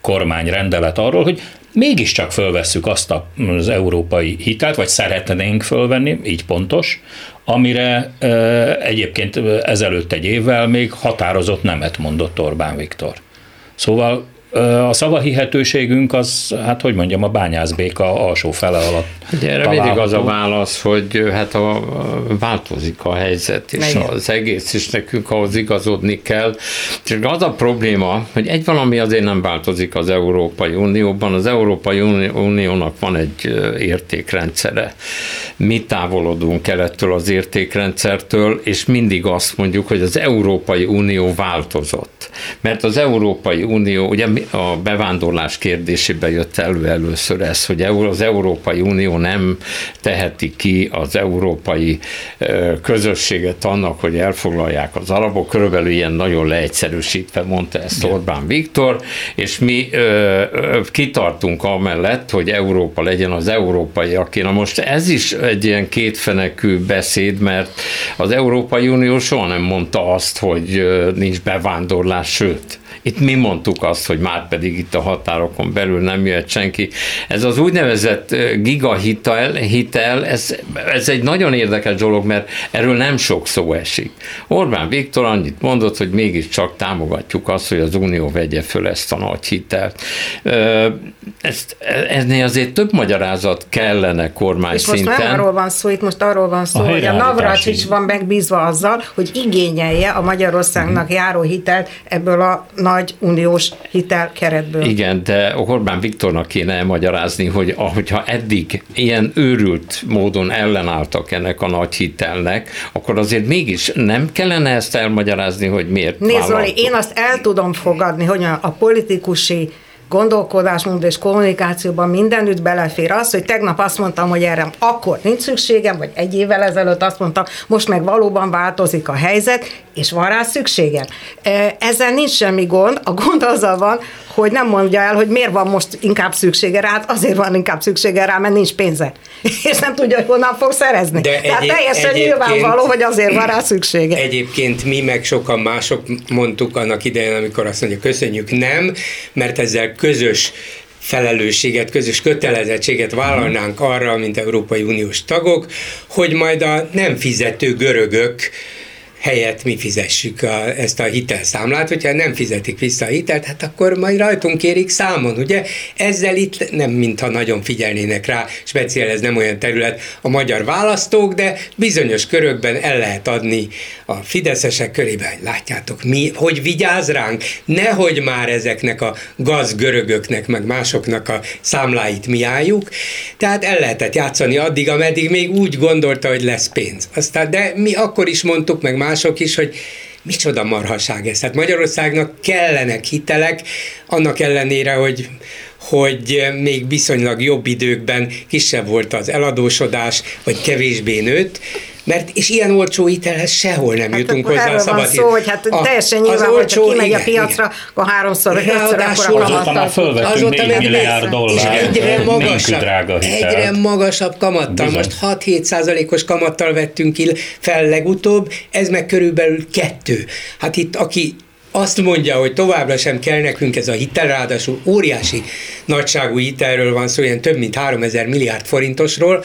kormányrendelet arról, hogy mégiscsak fölvesszük azt az európai hitelt, vagy szeretnénk fölvenni, így pontos, amire egyébként ezelőtt egy évvel még határozott nemet mondott Orbán Viktor. Szóval a szavahihetőségünk az, hát hogy mondjam, a bányászbéka alsó fele alatt. Ugye erre mindig az a válasz, hogy hát a, változik a helyzet, és Igen. az egész is nekünk ahhoz igazodni kell. És az a probléma, hogy egy valami azért nem változik az Európai Unióban. Az Európai Uniónak van egy értékrendszere. Mi távolodunk el ettől az értékrendszertől, és mindig azt mondjuk, hogy az Európai Unió változott. Mert az Európai Unió, ugye a bevándorlás kérdésében jött elő először ez, hogy az Európai Unió nem teheti ki az európai közösséget annak, hogy elfoglalják az arabok, körülbelül ilyen nagyon leegyszerűsítve mondta ezt Orbán Viktor, és mi kitartunk amellett, hogy Európa legyen az európai, aki na most ez is egy ilyen kétfenekű beszéd, mert az Európai Unió soha nem mondta azt, hogy nincs bevándorlás, sőt, Welt. Itt mi mondtuk azt, hogy már pedig itt a határokon belül nem jöhet senki. Ez az úgynevezett gigahitel, hitel, ez, ez egy nagyon érdekes dolog, mert erről nem sok szó esik. Orbán Viktor annyit mondott, hogy mégiscsak támogatjuk azt, hogy az Unió vegye föl ezt a nagy hitelt. Ezt, ennél azért több magyarázat kellene kormány És most nem arról van szó, itt most arról van szó, a hogy a Navracsics van megbízva azzal, hogy igényelje a Magyarországnak uh-huh. járó hitelt ebből a nagy uniós hitelkeretből. Igen, de Orbán Viktornak kéne elmagyarázni, hogy ahogyha eddig ilyen őrült módon ellenálltak ennek a nagy hitelnek, akkor azért mégis nem kellene ezt elmagyarázni, hogy miért Nézd, Zoli, én azt el tudom fogadni, hogy a politikusi gondolkodásmód és kommunikációban mindenütt belefér az, hogy tegnap azt mondtam, hogy erre akkor nincs szükségem, vagy egy évvel ezelőtt azt mondtam, most meg valóban változik a helyzet, és van rá szükségem. Ezzel nincs semmi gond, a gond azzal van, hogy nem mondja el, hogy miért van most inkább szüksége rá, hát azért van inkább szüksége rá, mert nincs pénze. És nem tudja, hogy honnan fog szerezni. De Tehát egyéb, teljesen nyilvánvaló, hogy azért van rá szüksége. Egyébként mi meg sokan mások mondtuk annak idején, amikor azt mondja, köszönjük, nem, mert ezzel közös felelősséget, közös kötelezettséget vállalnánk arra, mint Európai Uniós tagok, hogy majd a nem fizető görögök helyett mi fizessük a, ezt a hitelszámlát, hogyha nem fizetik vissza a hitelt, hát akkor majd rajtunk kérik számon, ugye? Ezzel itt nem mintha nagyon figyelnének rá, speciál ez nem olyan terület a magyar választók, de bizonyos körökben el lehet adni a fideszesek körében. Látjátok, mi, hogy vigyáz ránk, nehogy már ezeknek a gazgörögöknek, meg másoknak a számláit mi álljuk. Tehát el lehetett játszani addig, ameddig még úgy gondolta, hogy lesz pénz. Aztán, de mi akkor is mondtuk, meg mások is, hogy micsoda marhaság ez. Tehát Magyarországnak kellenek hitelek, annak ellenére, hogy hogy még viszonylag jobb időkben kisebb volt az eladósodás, vagy kevésbé nőtt, mert és ilyen olcsó hitelhez sehol nem hát jutunk hozzá. Erről van szó, hogy hát a, teljesen nyilván, hogy ha kimegy igen, a piacra, igen. akkor háromszor, ötször akkor a Azóta már fölvettünk 4 milliárd dollár, egyre magasabb, drága Egyre magasabb kamattal, Bizony. most 6-7 százalékos kamattal vettünk ki fel legutóbb, ez meg körülbelül kettő. Hát itt aki azt mondja, hogy továbbra sem kell nekünk ez a hitel, ráadásul óriási nagyságú hitelről van szó, ilyen több mint 3000 milliárd forintosról,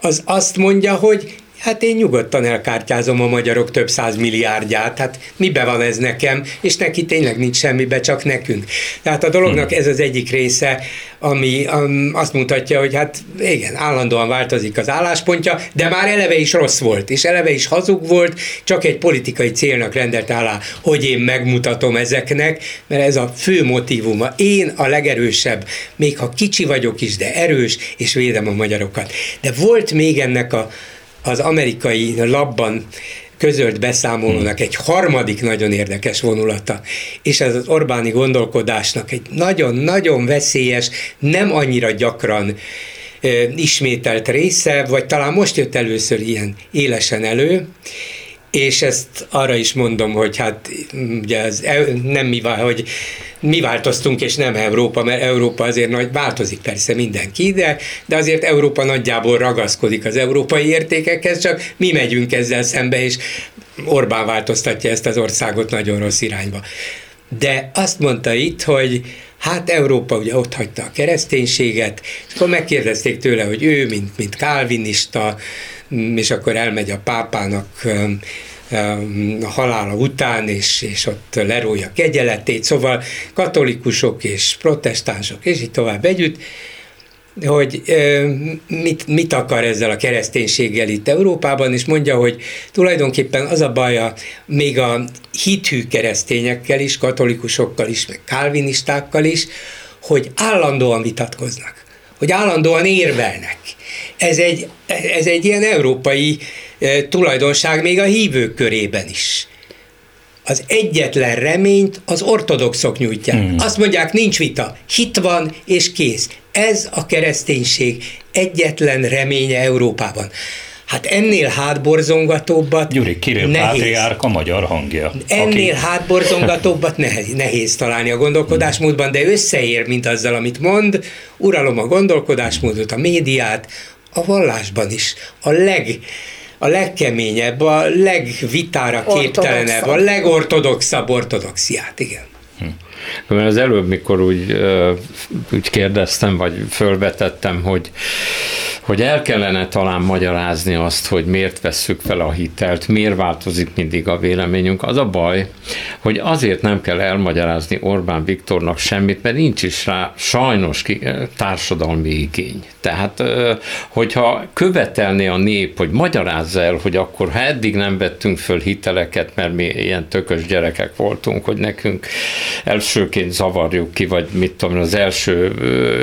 az azt mondja, hogy Hát én nyugodtan elkártyázom a magyarok több száz milliárdját, hát mibe van ez nekem, és neki tényleg nincs semmibe, csak nekünk. Tehát a dolognak ez az egyik része, ami um, azt mutatja, hogy hát igen, állandóan változik az álláspontja, de már eleve is rossz volt, és eleve is hazug volt, csak egy politikai célnak rendelt alá, hogy én megmutatom ezeknek, mert ez a fő motivuma. Én a legerősebb, még ha kicsi vagyok is, de erős, és védem a magyarokat. De volt még ennek a az amerikai labban közölt beszámolónak egy harmadik nagyon érdekes vonulata, és ez az Orbáni gondolkodásnak egy nagyon-nagyon veszélyes, nem annyira gyakran ismételt része, vagy talán most jött először ilyen élesen elő, és ezt arra is mondom, hogy hát ugye ez nem mi, hogy mi változtunk, és nem Európa, mert Európa azért nagy, változik persze mindenki, de, de azért Európa nagyjából ragaszkodik az európai értékekhez, csak mi megyünk ezzel szembe, és Orbán változtatja ezt az országot nagyon rossz irányba. De azt mondta itt, hogy hát Európa ugye ott hagyta a kereszténységet, és akkor megkérdezték tőle, hogy ő, mint, mint kálvinista, és akkor elmegy a pápának halála után, és, és ott lerója kegyeletét, szóval katolikusok és protestánsok, és így tovább együtt, hogy mit, mit akar ezzel a kereszténységgel itt Európában, és mondja, hogy tulajdonképpen az a baja még a hithű keresztényekkel is, katolikusokkal is, meg kálvinistákkal is, hogy állandóan vitatkoznak, hogy állandóan érvelnek. Ez egy, ez egy ilyen európai tulajdonság még a hívők körében is az egyetlen reményt az ortodoxok nyújtják. Hmm. Azt mondják, nincs vita, hit van és kész. Ez a kereszténység egyetlen reménye Európában. Hát ennél hátborzongatóbbat Gyuri Kirill nehéz. a magyar hangja. Ennél aki... hátborzongatóbbat nehéz, nehéz találni a gondolkodásmódban, de összeér, mint azzal, amit mond. Uralom a gondolkodásmódot, a médiát, a vallásban is. A leg a legkeményebb, a legvitára képtelenebb, a legortodoxabb ortodoxiát, igen. Hm. Mert az előbb, mikor úgy, úgy kérdeztem, vagy fölvetettem, hogy hogy el kellene talán magyarázni azt, hogy miért vesszük fel a hitelt, miért változik mindig a véleményünk. Az a baj, hogy azért nem kell elmagyarázni Orbán Viktornak semmit, mert nincs is rá sajnos társadalmi igény. Tehát, hogyha követelné a nép, hogy magyarázza el, hogy akkor ha eddig nem vettünk föl hiteleket, mert mi ilyen tökös gyerekek voltunk, hogy nekünk elsőként zavarjuk ki, vagy mit tudom, az első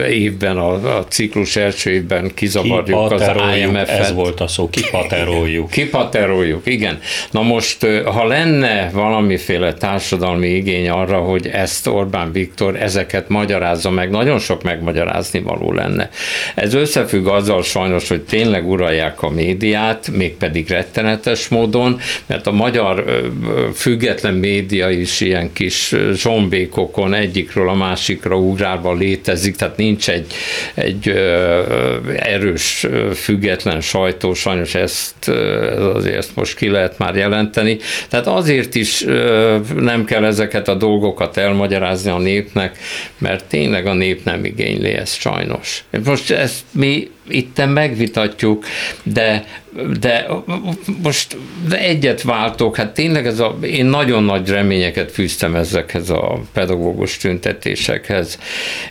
évben, a, a ciklus első évben kizavarjuk az IMF-et. Ez volt a szó, kipateroljuk. Kipateroljuk, igen. Na most, ha lenne valamiféle társadalmi igény arra, hogy ezt Orbán Viktor ezeket magyarázza meg, nagyon sok megmagyarázni való lenne. Ez összefügg azzal sajnos, hogy tényleg uralják a médiát, mégpedig rettenetes módon, mert a magyar független média is ilyen kis zsombékokon egyikről a másikra ugrálva létezik, tehát nincs egy, egy erős független sajtó, sajnos ezt azért ezt most ki lehet már jelenteni. Tehát azért is nem kell ezeket a dolgokat elmagyarázni a népnek, mert tényleg a nép nem igényli ezt sajnos. Most ezt mi itten megvitatjuk, de, de most egyet váltok, hát tényleg ez a, én nagyon nagy reményeket fűztem ezekhez a pedagógus tüntetésekhez,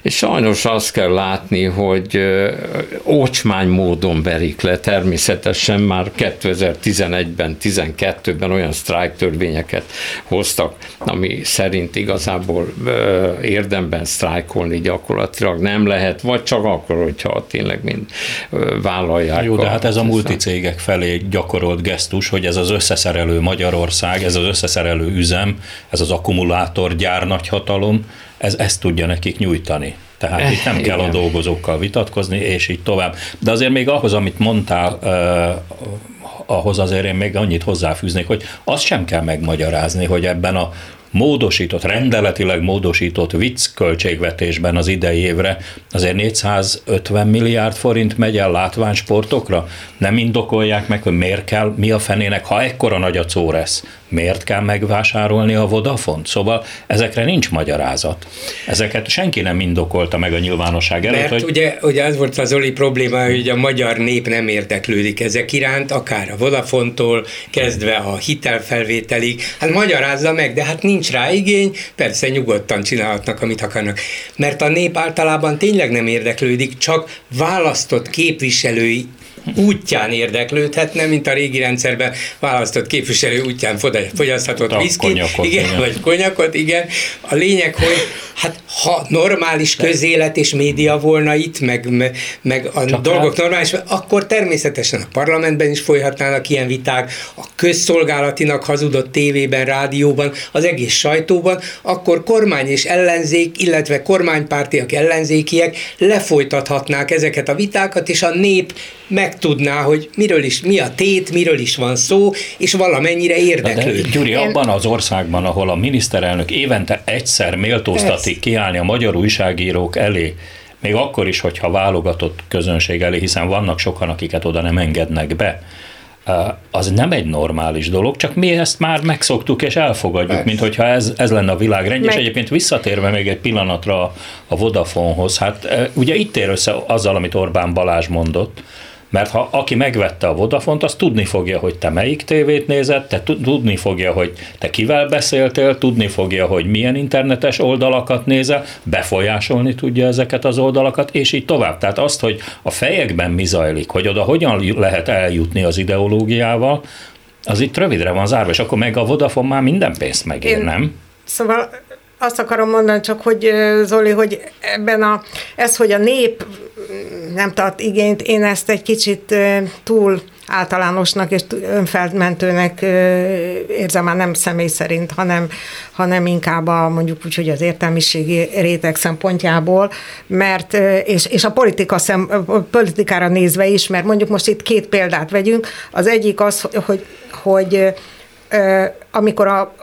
és sajnos azt kell látni, hogy ócsmány módon verik le, természetesen már 2011-ben, 12-ben olyan sztrájk törvényeket hoztak, ami szerint igazából érdemben sztrájkolni gyakorlatilag nem lehet, vagy csak akkor, hogyha tényleg mind vállalják. Jó, de hát ez a multicégek felé gyakorolt gesztus, hogy ez az összeszerelő Magyarország, ez az összeszerelő üzem, ez az akkumulátorgyár nagyhatalom, ez ezt tudja nekik nyújtani. Tehát eh, itt nem igen. kell a dolgozókkal vitatkozni, és így tovább. De azért még ahhoz, amit mondtál, eh, ahhoz azért én még annyit hozzáfűznék, hogy azt sem kell megmagyarázni, hogy ebben a módosított, rendeletileg módosított vicc költségvetésben az idei évre azért 450 milliárd forint megy el látványsportokra. Nem indokolják meg, hogy miért kell, mi a fenének, ha ekkora nagy a Córesz, miért kell megvásárolni a Vodafont? Szóval ezekre nincs magyarázat. Ezeket senki nem indokolta meg a nyilvánosság előtt. Mert hogy... ugye, ugye az volt az Oli probléma, hogy a magyar nép nem érdeklődik ezek iránt, akár a Vodafontól kezdve a hitelfelvételig. Hát magyarázza meg, de hát nincs rá igény, persze nyugodtan csinálhatnak, amit akarnak. Mert a nép általában tényleg nem érdeklődik, csak választott képviselői útján érdeklődhetne, mint a régi rendszerben választott képviselő útján fogyaszthatott viszkit, igen, igen, vagy konyakot, igen. A lényeg, hogy hát ha normális közélet és média volna itt, meg, meg a Csak dolgok hát. normális, akkor természetesen a parlamentben is folyhatnának ilyen viták, a közszolgálatinak hazudott tévében, rádióban, az egész sajtóban, akkor kormány és ellenzék, illetve kormánypártiak, ellenzékiek lefolytathatnák ezeket a vitákat, és a nép megtudná, hogy miről is, mi a tét, miről is van szó, és valamennyire érdeklőd. Gyuri, abban az országban, ahol a miniszterelnök évente egyszer méltóztatik kiállni a magyar újságírók elé, még akkor is, hogyha válogatott közönség elé, hiszen vannak sokan, akiket oda nem engednek be, az nem egy normális dolog, csak mi ezt már megszoktuk és elfogadjuk, Persze. mint hogyha ez, ez lenne a világrendje, Meg... és egyébként visszatérve még egy pillanatra a Vodafonehoz, hát ugye itt ér össze azzal, amit Orbán Balázs mondott, mert ha aki megvette a Vodafont, az tudni fogja, hogy te melyik tévét nézed, te tudni fogja, hogy te kivel beszéltél, tudni fogja, hogy milyen internetes oldalakat nézel, befolyásolni tudja ezeket az oldalakat, és így tovább. Tehát azt, hogy a fejekben mi zajlik, hogy oda hogyan lehet eljutni az ideológiával, az itt rövidre van zárva, és akkor meg a Vodafone már minden pénzt megér, Én, nem? Szóval azt akarom mondani csak, hogy Zoli, hogy ebben a, ez, hogy a nép nem tart igényt, én ezt egy kicsit túl általánosnak és önfelmentőnek érzem már nem személy szerint, hanem, hanem inkább a, mondjuk úgy, hogy az értelmiségi réteg szempontjából, mert, és, és a politika szem, politikára nézve is, mert mondjuk most itt két példát vegyünk, az egyik az, hogy, hogy amikor a,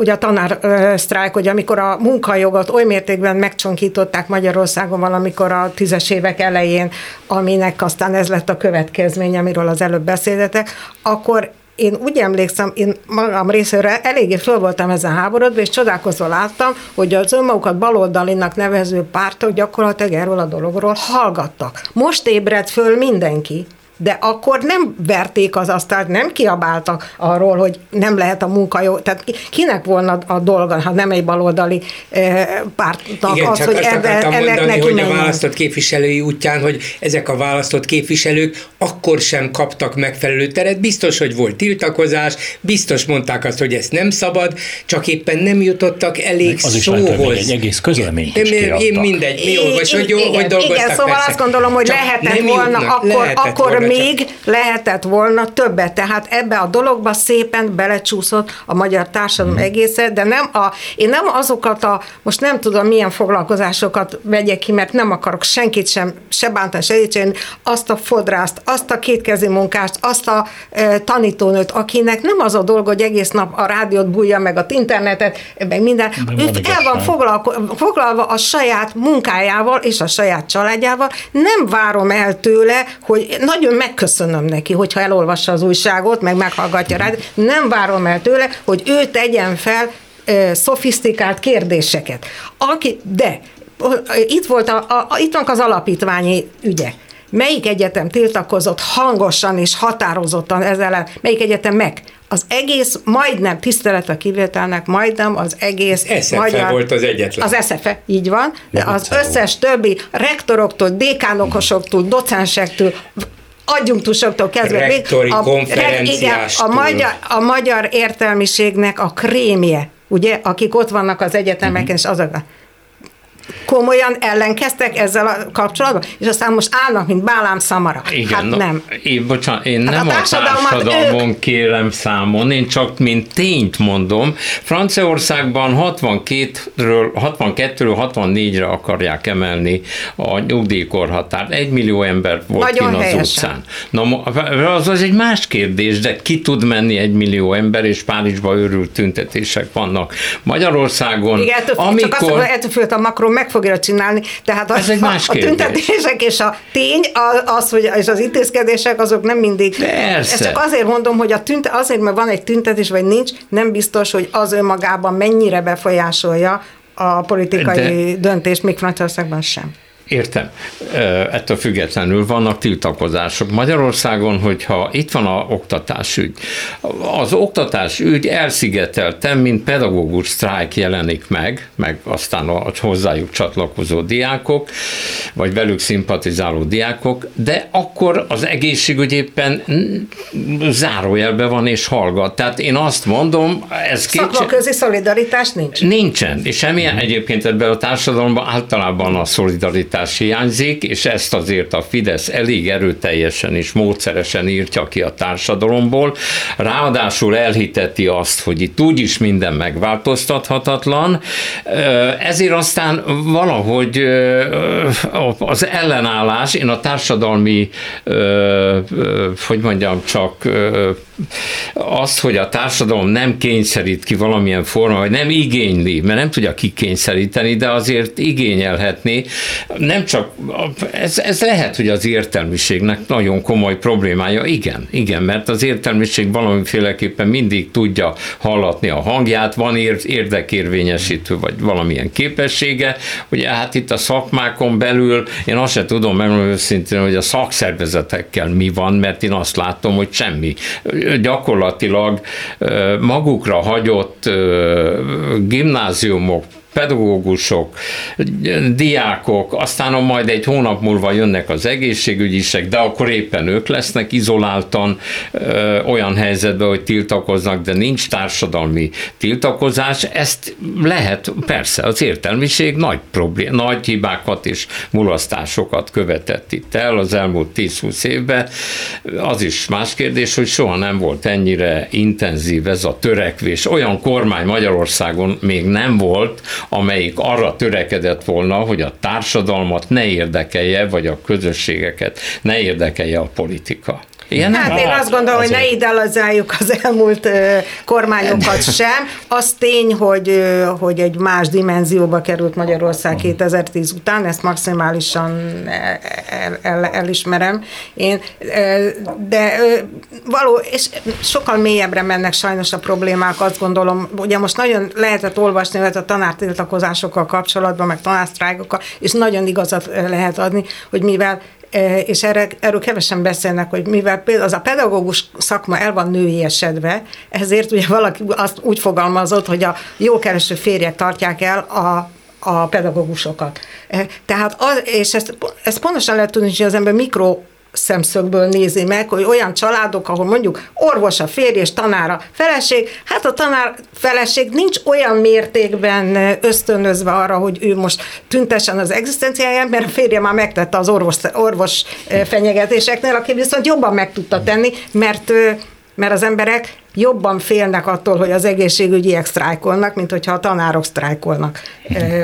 ugye a tanár sztrájk, hogy amikor a munkajogot oly mértékben megcsonkították Magyarországon valamikor a tízes évek elején, aminek aztán ez lett a következmény, amiről az előbb beszéltetek, akkor én úgy emlékszem, én magam részéről eléggé föl voltam ezen háborodva, és csodálkozva láttam, hogy az önmagukat baloldalinak nevező pártok gyakorlatilag erről a dologról hallgattak. Most ébredt föl mindenki, de akkor nem verték az asztalt, nem kiabáltak arról, hogy nem lehet a munka jó. Tehát kinek volna a dolga, ha nem egy baloldali eh, pártnak Igen, az, csak hogy azt ebbe, ennek mondani, neki hogy menjen. a választott képviselői útján, hogy ezek a választott képviselők akkor sem kaptak megfelelő teret. Biztos, hogy volt tiltakozás, biztos mondták azt, hogy ezt nem szabad, csak éppen nem jutottak elég az szóhoz. Is lehet, egy egész közleményt is én, én mindegy, mi olvas, hogy, igen, hogy dolgoztak Igen, szóval persze. azt gondolom, hogy Csak lehetett volna, jutnak, akkor, lehetett akkor volna, még lehetett volna többet. Tehát ebbe a dologba szépen belecsúszott a magyar társadalom hmm. egésze, de nem a, én nem azokat a, most nem tudom milyen foglalkozásokat vegyek ki, mert nem akarok senkit sem, se bántani, se dicsérni, azt a fodrászt, azt a kétkezi munkást, azt a e, tanítónőt, akinek nem az a dolga, hogy egész nap a rádiót bújja, meg a internetet, meg minden, ő el van foglalva a saját munkájával és a saját családjával, nem várom el tőle, hogy nagyon megköszönöm neki, hogyha elolvassa az újságot, meg meghallgatja rá, nem várom el tőle, hogy ő tegyen fel ö, szofisztikált kérdéseket. Aki, de itt volt a, a, a, itt vannak az alapítványi ügyek. Melyik egyetem tiltakozott hangosan és határozottan ezzel? Melyik egyetem meg? az egész, majdnem tisztelet a kivételnek, majdnem az egész SFE magyar... volt az egyetlen. Az SFE, így van, de az összes többi rektoroktól, dékánokosoktól, docensektől, adjunktusoktól kezdve. Rektori, a, igen, a, magyar, a magyar értelmiségnek a krémje, ugye, akik ott vannak az egyetemeken, uh-huh. és azok komolyan ellenkeztek ezzel a kapcsolatban, és aztán most állnak, mint Bálám Szamara. Igen, hát nem. Én, bocsánat, én hát nem a, a társadalmon ők... kérem számon, én csak mint tényt mondom. Franciaországban 62-ről 62-ről 64-re akarják emelni a nyugdíjkorhatárt. Egy millió ember volt Nagyon az utcán. Na, az, az egy más kérdés, de ki tud menni egy millió ember, és Párizsban őrült tüntetések vannak. Magyarországon, Igen, ettől, amikor... Csak azt, ettől a Macron meg fogja csinálni. Tehát Ez a, egy más a, a tüntetések és a tény, az, hogy és az intézkedések azok nem mindig. Persze. Ezt csak azért mondom, hogy a tünt, azért, mert van egy tüntetés, vagy nincs, nem biztos, hogy az önmagában mennyire befolyásolja a politikai De... döntést, még Franciaországban sem. Értem. Ettől függetlenül vannak tiltakozások. Magyarországon, hogyha itt van a oktatásügy, az oktatásügy elszigetelten, mint pedagógus sztrájk jelenik meg, meg aztán a hozzájuk csatlakozó diákok, vagy velük szimpatizáló diákok, de akkor az egészségügy éppen zárójelben van és hallgat. Tehát én azt mondom, ez Szakmaközi szolidaritás nincs? Nincsen, és emmilyen egyébként ebben a társadalomban általában a szolidaritás identitás hiányzik, és ezt azért a Fidesz elég erőteljesen és módszeresen írtja ki a társadalomból. Ráadásul elhiteti azt, hogy itt úgyis minden megváltoztathatatlan, ezért aztán valahogy az ellenállás, én a társadalmi, hogy mondjam, csak azt, hogy a társadalom nem kényszerít ki valamilyen forma, vagy nem igényli, mert nem tudja kikényszeríteni, de azért igényelhetni. Nem csak, ez, ez lehet, hogy az értelmiségnek nagyon komoly problémája. Igen, igen, mert az értelmiség valamiféleképpen mindig tudja hallatni a hangját, van érdekérvényesítő, vagy valamilyen képessége. Ugye hát itt a szakmákon belül én azt sem tudom megmondani őszintén, hogy a szakszervezetekkel mi van, mert én azt látom, hogy semmi gyakorlatilag magukra hagyott gimnáziumok, pedagógusok, diákok, aztán majd egy hónap múlva jönnek az egészségügyisek, de akkor éppen ők lesznek izoláltan ö, olyan helyzetben, hogy tiltakoznak, de nincs társadalmi tiltakozás. Ezt lehet, persze, az értelmiség nagy problém, nagy hibákat és mulasztásokat követett itt el az elmúlt 10-20 évben. Az is más kérdés, hogy soha nem volt ennyire intenzív ez a törekvés. Olyan kormány Magyarországon még nem volt, amelyik arra törekedett volna, hogy a társadalmat ne érdekelje, vagy a közösségeket ne érdekelje a politika. Ilyen hát én azt gondolom, hogy ne idealizáljuk az elmúlt kormányokat sem. Az tény, hogy, hogy egy más dimenzióba került Magyarország 2010 után, ezt maximálisan el, el, elismerem én, de való, és sokkal mélyebbre mennek sajnos a problémák, azt gondolom, ugye most nagyon lehetett olvasni lehet a tanártiltakozásokkal kapcsolatban, meg tanársztrájkokkal, és nagyon igazat lehet adni, hogy mivel és erre, erről kevesen beszélnek, hogy mivel például az a pedagógus szakma el van nőiesedve, ezért ugye valaki azt úgy fogalmazott, hogy a jókereső férjek tartják el a a pedagógusokat. Tehát az, és ezt, ezt pontosan lehet tudni, hogy az ember mikro szemszögből nézi meg, hogy olyan családok, ahol mondjuk orvos a férj és tanára feleség, hát a tanár feleség nincs olyan mértékben ösztönözve arra, hogy ő most tüntessen az egzisztenciáján, mert a férje már megtette az orvos, orvos fenyegetéseknél, aki viszont jobban meg tudta tenni, mert mert az emberek jobban félnek attól, hogy az egészségügyiek sztrájkolnak, mint hogyha a tanárok sztrájkolnak.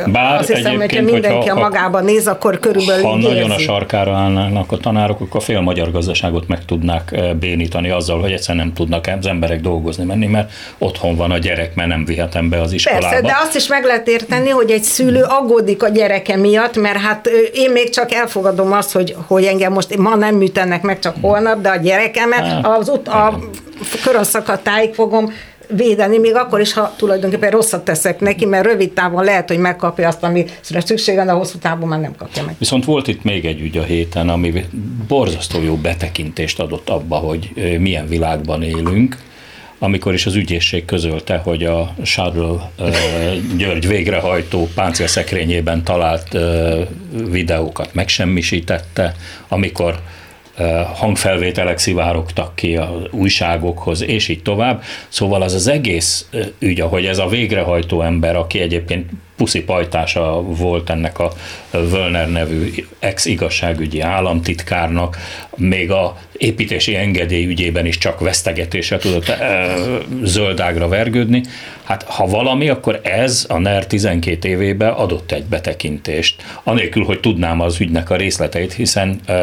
Bár Azt hiszem, hogyha mindenki a magában néz, akkor körülbelül Ha nagyon érzi. a sarkára állnának a tanárok, akkor a fél magyar gazdaságot meg tudnák bénítani azzal, hogy egyszerűen nem tudnak az emberek dolgozni menni, mert otthon van a gyerek, mert nem vihetem be az iskolába. Persze, de azt is meg lehet érteni, hogy egy szülő aggódik a gyereke miatt, mert hát én még csak elfogadom azt, hogy, hogy engem most ma nem műtenek meg, csak holnap, de a gyerekemet hát, az ut- a körönszakatáig fogom védeni, még akkor is, ha tulajdonképpen rosszat teszek neki, mert rövid távon lehet, hogy megkapja azt, amire szüksége, de hosszú távon már nem kapja meg. Viszont volt itt még egy ügy a héten, ami borzasztó jó betekintést adott abba, hogy milyen világban élünk, amikor is az ügyészség közölte, hogy a Charles György végrehajtó páncélszekrényében talált videókat megsemmisítette, amikor hangfelvételek szivárogtak ki a újságokhoz, és így tovább. Szóval az az egész ügy, ahogy ez a végrehajtó ember, aki egyébként puszi pajtása volt ennek a Völner nevű ex-igazságügyi államtitkárnak, még a építési engedély ügyében is csak vesztegetéssel tudott e, zöldágra vergődni. Hát ha valami, akkor ez a NER 12 évében adott egy betekintést, anélkül, hogy tudnám az ügynek a részleteit, hiszen e,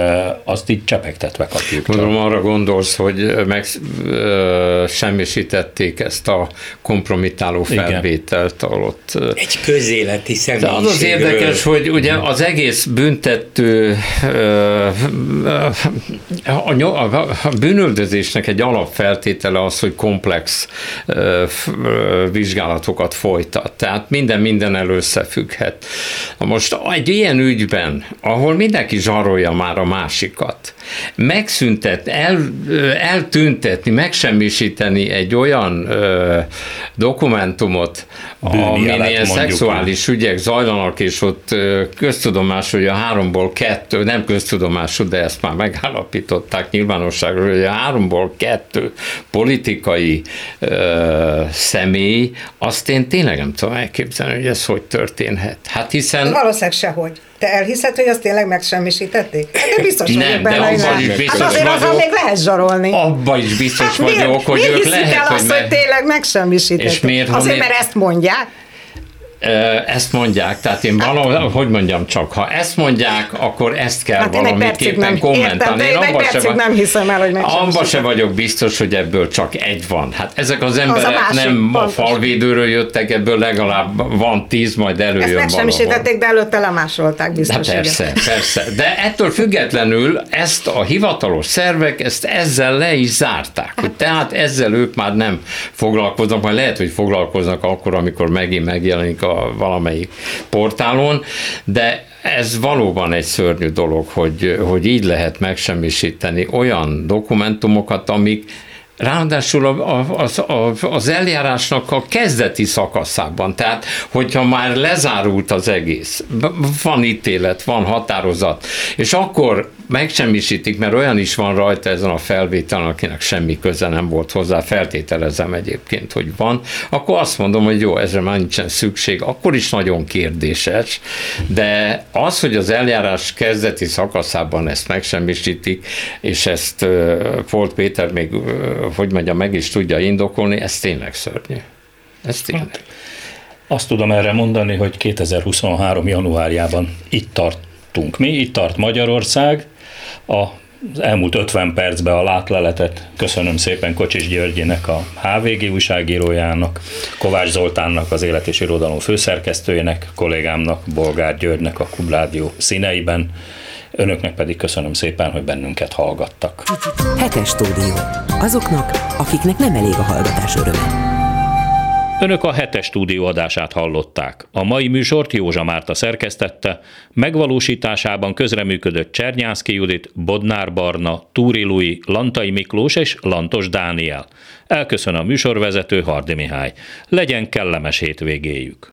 azt így csepegtetve kapjuk. Mondom, arra gondolsz, hogy meg e, semmisítették ezt a kompromitáló felvételt, ahol ott... Egy köz közéleti személyiségről. De az az érdekes, hogy ugye az egész büntető a, bűnöldözésnek egy alapfeltétele az, hogy komplex vizsgálatokat folytat. Tehát minden minden összefügghet. Most egy ilyen ügyben, ahol mindenki zsarolja már a másikat, megszüntet, el, eltüntetni, megsemmisíteni egy olyan ö, dokumentumot, amin ilyen szexuális ügyek zajlanak, és ott köztudomás, hogy a háromból kettő, nem köztudomású, de ezt már megállapították nyilvánosságról, hogy a háromból kettő politikai ö, személy, azt én tényleg nem tudom elképzelni, hogy ez hogy történhet. Hát hiszen... Valószínűleg sehogy. Te elhiszed, hogy azt tényleg megsemmisítették? Hát de biztos nem, vagyok benne, de abban is biztos hát azért vagyok, még lehet zsarolni. Abban is biztos hát vagyok, miért, hogy miért ők lehet, el hogy azt, meg... hogy tényleg megsemmisítették? És miért, azért, mert ezt mondják ezt mondják, tehát én valahogy, hogy mondjam csak, ha ezt mondják, akkor ezt kell hát valamiképpen kommentálni. Én abban se, nem hiszem el, hogy Abban se vagyok biztos, hogy ebből csak egy van. Hát ezek az emberek az a nem pontos. a falvédőről jöttek, ebből legalább van tíz, majd előjön Ezt megsemmisítették, de előtte lemásolták biztos. De persze, igen. persze. De ettől függetlenül ezt a hivatalos szervek, ezt ezzel le is zárták. Hogy tehát ezzel ők már nem foglalkoznak, majd lehet, hogy foglalkoznak akkor, amikor megint megjelenik a valamelyik portálon, de ez valóban egy szörnyű dolog, hogy, hogy így lehet megsemmisíteni olyan dokumentumokat, amik Ráadásul az, az, az eljárásnak a kezdeti szakaszában, tehát hogyha már lezárult az egész, van ítélet, van határozat, és akkor megsemmisítik, mert olyan is van rajta ezen a felvételen, akinek semmi köze nem volt hozzá, feltételezem egyébként, hogy van, akkor azt mondom, hogy jó, ezre már nincsen szükség, akkor is nagyon kérdéses, de az, hogy az eljárás kezdeti szakaszában ezt megsemmisítik, és ezt Folt Péter még, hogy mondja, meg is tudja indokolni, ez tényleg szörnyű. Ez tényleg. Azt tudom erre mondani, hogy 2023. januárjában itt tartunk mi, itt tart Magyarország, a az elmúlt 50 percben a látleletet köszönöm szépen Kocsis Györgyinek, a HVG újságírójának, Kovács Zoltánnak, az Élet és Irodalom főszerkesztőjének, kollégámnak, Bolgár Györgynek a Kubrádió színeiben. Önöknek pedig köszönöm szépen, hogy bennünket hallgattak. Hetes stúdió. Azoknak, akiknek nem elég a hallgatás öröme. Önök a hetes stúdióadását hallották. A mai műsort Józsa Márta szerkesztette, megvalósításában közreműködött Csernyánszki Judit, Bodnár Barna, Túri Lui, Lantai Miklós és Lantos Dániel. Elköszön a műsorvezető Hardi Mihály. Legyen kellemes hétvégéjük!